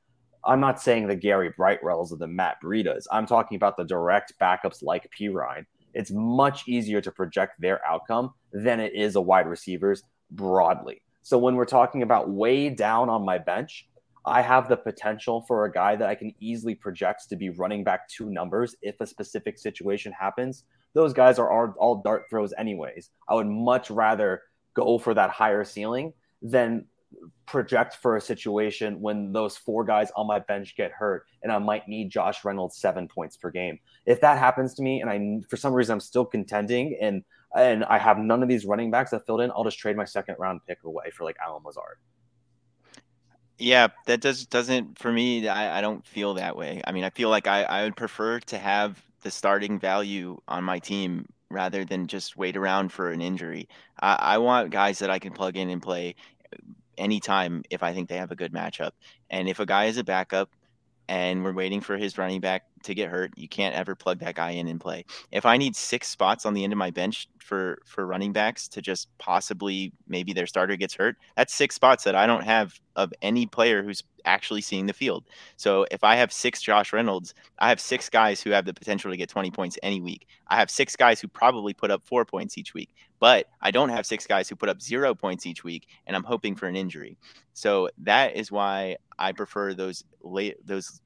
I'm not saying the Gary Brightwells or the Matt Breidas. I'm talking about the direct backups like P. Perine. It's much easier to project their outcome than it is a wide receivers broadly. So when we're talking about way down on my bench, I have the potential for a guy that I can easily project to be running back two numbers if a specific situation happens. Those guys are all, dart throws, anyways. I would much rather go for that higher ceiling than project for a situation when those four guys on my bench get hurt and I might need Josh Reynolds seven points per game. If that happens to me and I for some reason I'm still contending and and I have none of these running backs that filled in, I'll just trade my second round pick away for like Allen Lazard. Yeah, that does doesn't for me. I, I don't feel that way. I mean, I feel like I, I would prefer to have the starting value on my team rather than just wait around for an injury. I, I want guys that I can plug in and play anytime if I think they have a good matchup. And if a guy is a backup and we're waiting for his running back to get hurt, you can't ever plug that guy in and play. If I need six spots on the end of my bench for for running backs to just possibly maybe their starter gets hurt, that's six spots that I don't have of any player who's actually seeing the field. So if I have six Josh Reynolds, I have six guys who have the potential to get 20 points any week. I have six guys who probably put up 4 points each week. But I don't have six guys who put up 0 points each week and I'm hoping for an injury. So that is why I prefer those late those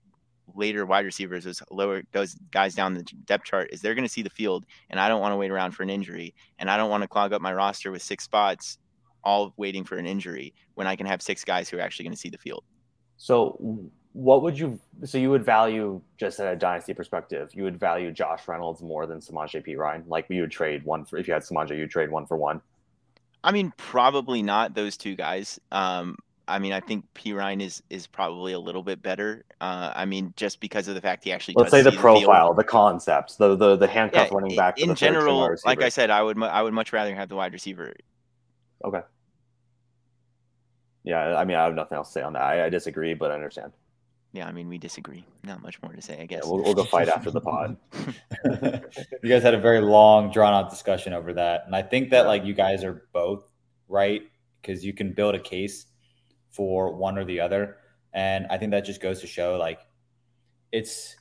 later wide receivers, those lower those guys down the depth chart, is they're going to see the field, and I don't want to wait around for an injury, and I don't want to clog up my roster with six spots, all waiting for an injury when I can have six guys who are actually going to see the field. So, what would you? So you would value just at a dynasty perspective, you would value Josh Reynolds more than Samaje Ryan. Like you would trade one for if you had Samaje, you'd trade one for one. I mean, probably not those two guys. Um, I mean, I think Perine is is probably a little bit better. Uh, I mean, just because of the fact he actually let's say the profile, the, the, concepts, the the the handcuff yeah, running back. In general, like I said, I would I would much rather have the wide receiver. Okay. Yeah, I mean, I have nothing else to say on that. I, I disagree, but I understand. Yeah, I mean, we disagree. Not much more to say, I guess. Yeah, we'll, we'll go fight after the pod. you guys had a very long, drawn out discussion over that, and I think that like you guys are both right because you can build a case for one or the other. And I think that just goes to show like it's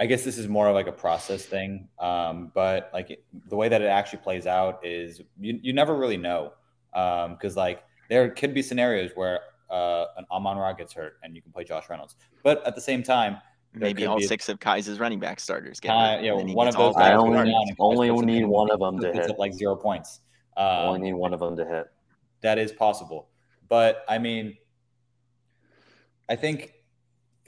I guess this is more of like a process thing. Um, but like it, the way that it actually plays out is you, you never really know. Um, cause like there could be scenarios where uh, an Amon Ra gets hurt and you can play Josh Reynolds. But at the same time, Maybe all be a- six of Kai's running back starters get Uh, yeah, and one of those all I guys five will only- run starters. down and only need one of them to hit. up like zero points. Um, Only need one of them to hit. that is possible. But I mean, I think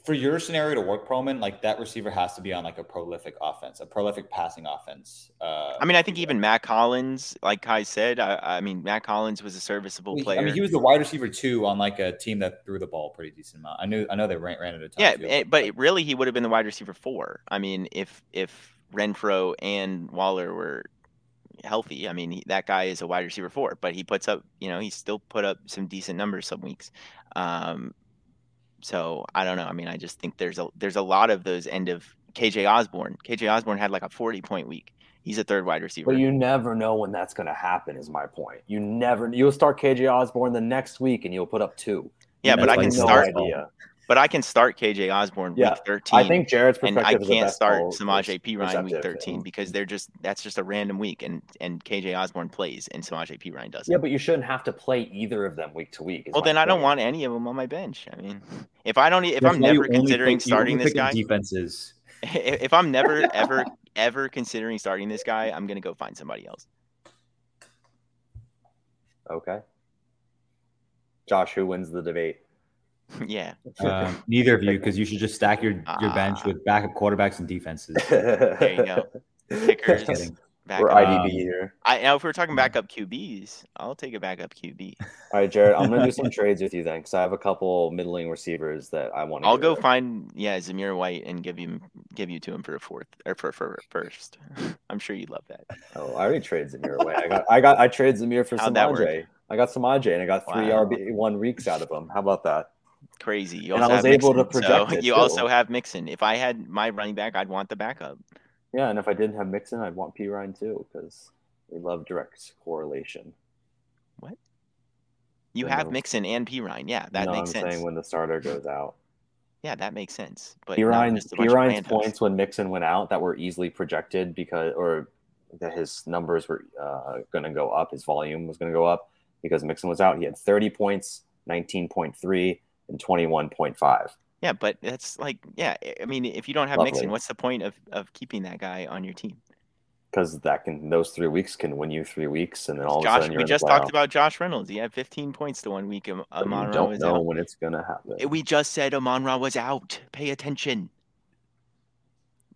for your scenario to work, Perlman, like that receiver has to be on like a prolific offense, a prolific passing offense. Uh, I mean, I think even Mack Hollins, like Kai said, I, I mean, Mack Hollins was a serviceable player. I mean, he was the wide receiver too on like a team that threw the ball pretty decent amount. I knew, I know they ran, ran it a ton. yeah, too, eh, but really, he would have been the wide receiver four. I mean, if if Renfrow and Waller were healthy, I mean, he, that guy is a wide receiver four. But he puts up, you know, he still put up some decent numbers some weeks. Um, so I don't know. I mean, I just think there's a there's a lot of those end of KJ Osborn. KJ Osborn had like a 40 point week. He's a third wide receiver. But you never know when that's going to happen. Is my point. You never. You'll start KJ Osborn the next week, and you'll put up two. yeah, but I can no start. idea. But I can start KJ Osborn Yeah, week 13. I think Jared's and perspective I is the can't start call, Samaje Perine week 13 yeah. because they're just that's just a random week and and KJ Osborn plays and Samaje Perine doesn't. Yeah, but you shouldn't have to play either of them week to week. well, my then I don't want any of them on my bench. I mean, if I don't, if That's I'm never considering pick- starting this guy, defenses. if I'm never ever ever considering starting this guy, I'm gonna go find somebody else. Okay. Josh, who wins the debate? Yeah, Um, neither of you, because you should just stack your your bench Ah. with backup quarterbacks and defenses. there you go. Kickers, Just We're. IDB Um, here. I now if we're talking backup QBs, I'll take a backup QB. All right, Jared, I'm gonna do some trades with you then, because I have a couple middling receivers that I want. I'll go find yeah Zamir White and give him give you to him for a fourth or for for first. I'm sure you'd love that. Oh, I already traded Zamir White. I got, I got, I traded Zamir for How'd that work? Samaje. I got Samaje, and I got three Wow. RB one weeks out of him. How about that? Crazy. You And I also was have able to project so you too. also have Mixon. If I had my running back, I'd want the backup. Yeah, and if I didn't have Mixon, I'd want Perine too, because we love direct correlation. What? You have no. Mixon and Perine. Yeah, that no, makes I'm sense. saying when the starter goes out. Yeah, that makes sense. But P not Ryan's just a P bunch of Ryan's points when Mixon went out that were easily projected because, or that his numbers were uh, going to go up, his volume was going to go up because Mixon was out. He had 30 points, 19.3, and 21.5. Yeah, but that's like yeah. I mean, if you don't have Lovely. Mixon, what's the point of of keeping that guy on your team? Because that can those three weeks can win you three weeks, and then all of a Josh, sudden we the just talked about Josh Reynolds. He had 15 points to one week. Am- Amon Ra don't was know out. when it's going to happen. We just said Amon Ra was out. Pay attention.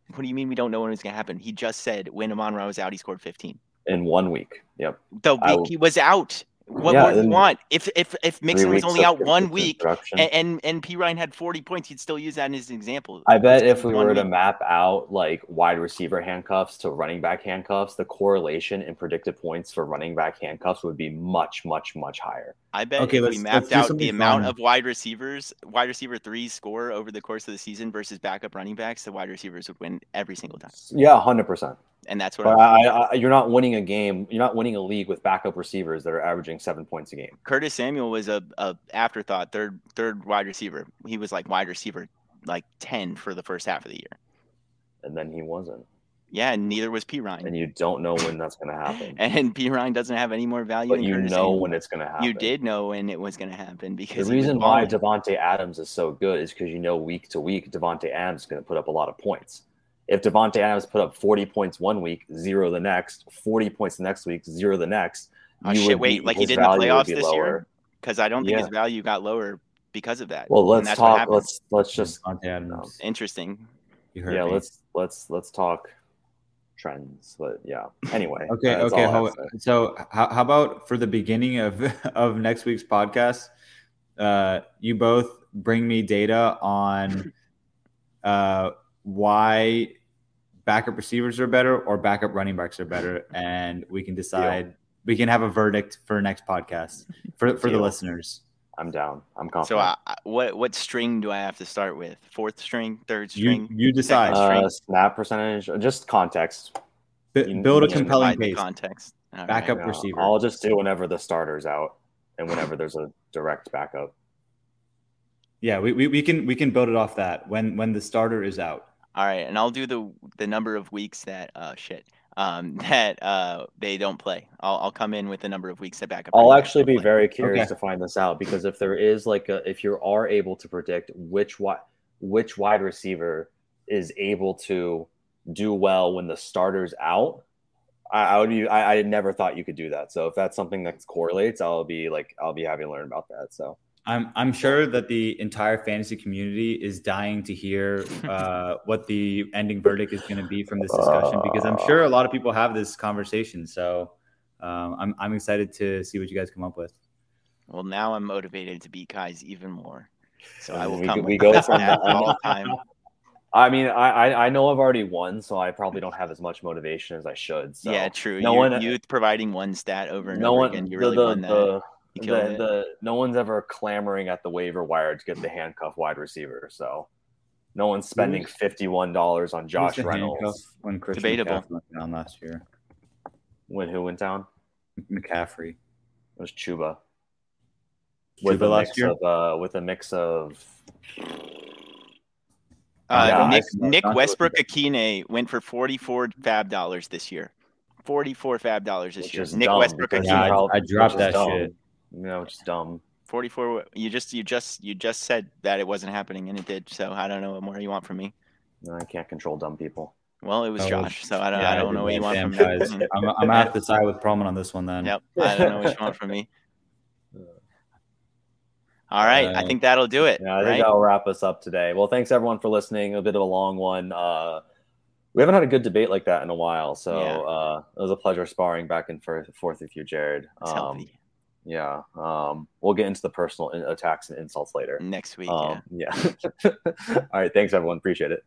What do you mean we don't know when it's going to happen? He just said when Amon Ra was out, he scored 15. in one week. Yep. The week I he was out. What Yeah, more do you want? If if if Mixon was only out one week and, and and Perine had 40 points, he'd still use that as an example. I bet It's if we one were to map out like wide receiver handcuffs to running back handcuffs, the correlation in predicted points for running back handcuffs would be much, much, much higher. I bet Okay, if we let's- let's mapped out the something amount of wide receivers, wide receiver threes score over the course of the season versus backup running backs, the wide receivers would win every single time. Yeah, hundred percent. And that's what I, I, you're not winning a game. You're not winning a league with backup receivers that are averaging seven points a game. Curtis Samuel was a, a afterthought, third third wide receiver. He was like wide receiver like 10 for the first half of the year. And then he wasn't. Yeah, and neither was Perine. And you don't know when that's going to happen. And Perine doesn't have any more value but than you know Samuel. when it's going to happen. You did know when it was going to happen because the reason why. Davante Adams is so good is because you know week to week Davante Adams is going to put up a lot of points. If Davante Adams put up 40 points one week, zero the next, 40 points the next week, zero the next, Oh, you shit, would wait, be- like he did in the playoffs this lower. year? Because I don't think his value got lower because of that. Well, let's talk. Let's let's just Davante Adams. Interesting. You heard yeah. me. Let's let's let's talk trends. But yeah. Anyway. Okay, okay. How, have to say. so, how, how about for the beginning of of next week's podcast, uh, you both bring me data on uh, why backup receivers are better or backup running backs are better, and we can decide. We can have a verdict for next podcast for for the listeners. I'm down. I'm confident. So, I- what what string do I have to start with? Fourth string, third string? you decide. Second uh, snap percentage, just context. B- you- build a you compelling provide case. context. All right. Backup Yeah, receiver. I'll just do whenever the starter's out and whenever there's a direct backup. Yeah, we, we, we can we can build it off that when when the starter is out. All right, and I'll do the the number of weeks that uh shit um that uh they don't play. I'll I'll come in with the number of weeks that backup. I'll actually be play. very curious Okay. to find this out because if there is like a, if you are able to predict which wide which wide receiver is able to do well when the starter's out, I, I would be I, I never thought you could do that. So if that's something that correlates, I'll be like I'll be happy to learn about that. So I'm I'm sure that the entire fantasy community is dying to hear uh, what the ending verdict is going to be from this discussion because I'm sure a lot of people have this conversation. So um, I'm I'm excited to see what you guys come up with. Well, now I'm motivated to beat Kai's even more. So I will We- come we with go the from- best stats all time. I mean I, I I know I've already won, so I probably don't have as much motivation as I should. So yeah, true. no you, one- you providing one stat over and no over one again, you really the, won that. the, You killed the, it. the no one's ever clamoring at the waiver wire to get the handcuff wide receiver. So no one's spending fifty one dollars on Josh Who's the Reynolds when Christian Debatable. McCaffrey went down last year. when who went down. McCaffrey. It was Chuba. With Chuba a last mix year? of uh, with a mix of Uh, Yeah, Nick Nick Westbrook Ikhine went for 44 FAAB dollars this year. 44 FAAB dollars this Which year. Nick dumb Westbrook because Yeah, I- I dropped that dumb. shit. You know, which is dumb. 44 you just you just you just said that it wasn't happening and it did. So I don't know what more you want from me. No, I can't control dumb people. Well, it was Oh, Josh, so I don't Yeah, I don't did know what you want from me. I'm, I'm gonna have to side with Perlman on this one then. Yep. I don't know what you want from me. All right, I Uh, think that'll do it. Yeah, I think right? that'll wrap us up today. Well, thanks everyone for listening. A bit of a long one. Uh, we haven't had a good debate like that in a while, so Yeah. uh, it was a pleasure sparring back and forth, forth with you, Jared. It's Um, healthy. Yeah, um, we'll get into the personal attacks and insults later. Next week. Um, yeah. All right, thanks everyone. Appreciate it.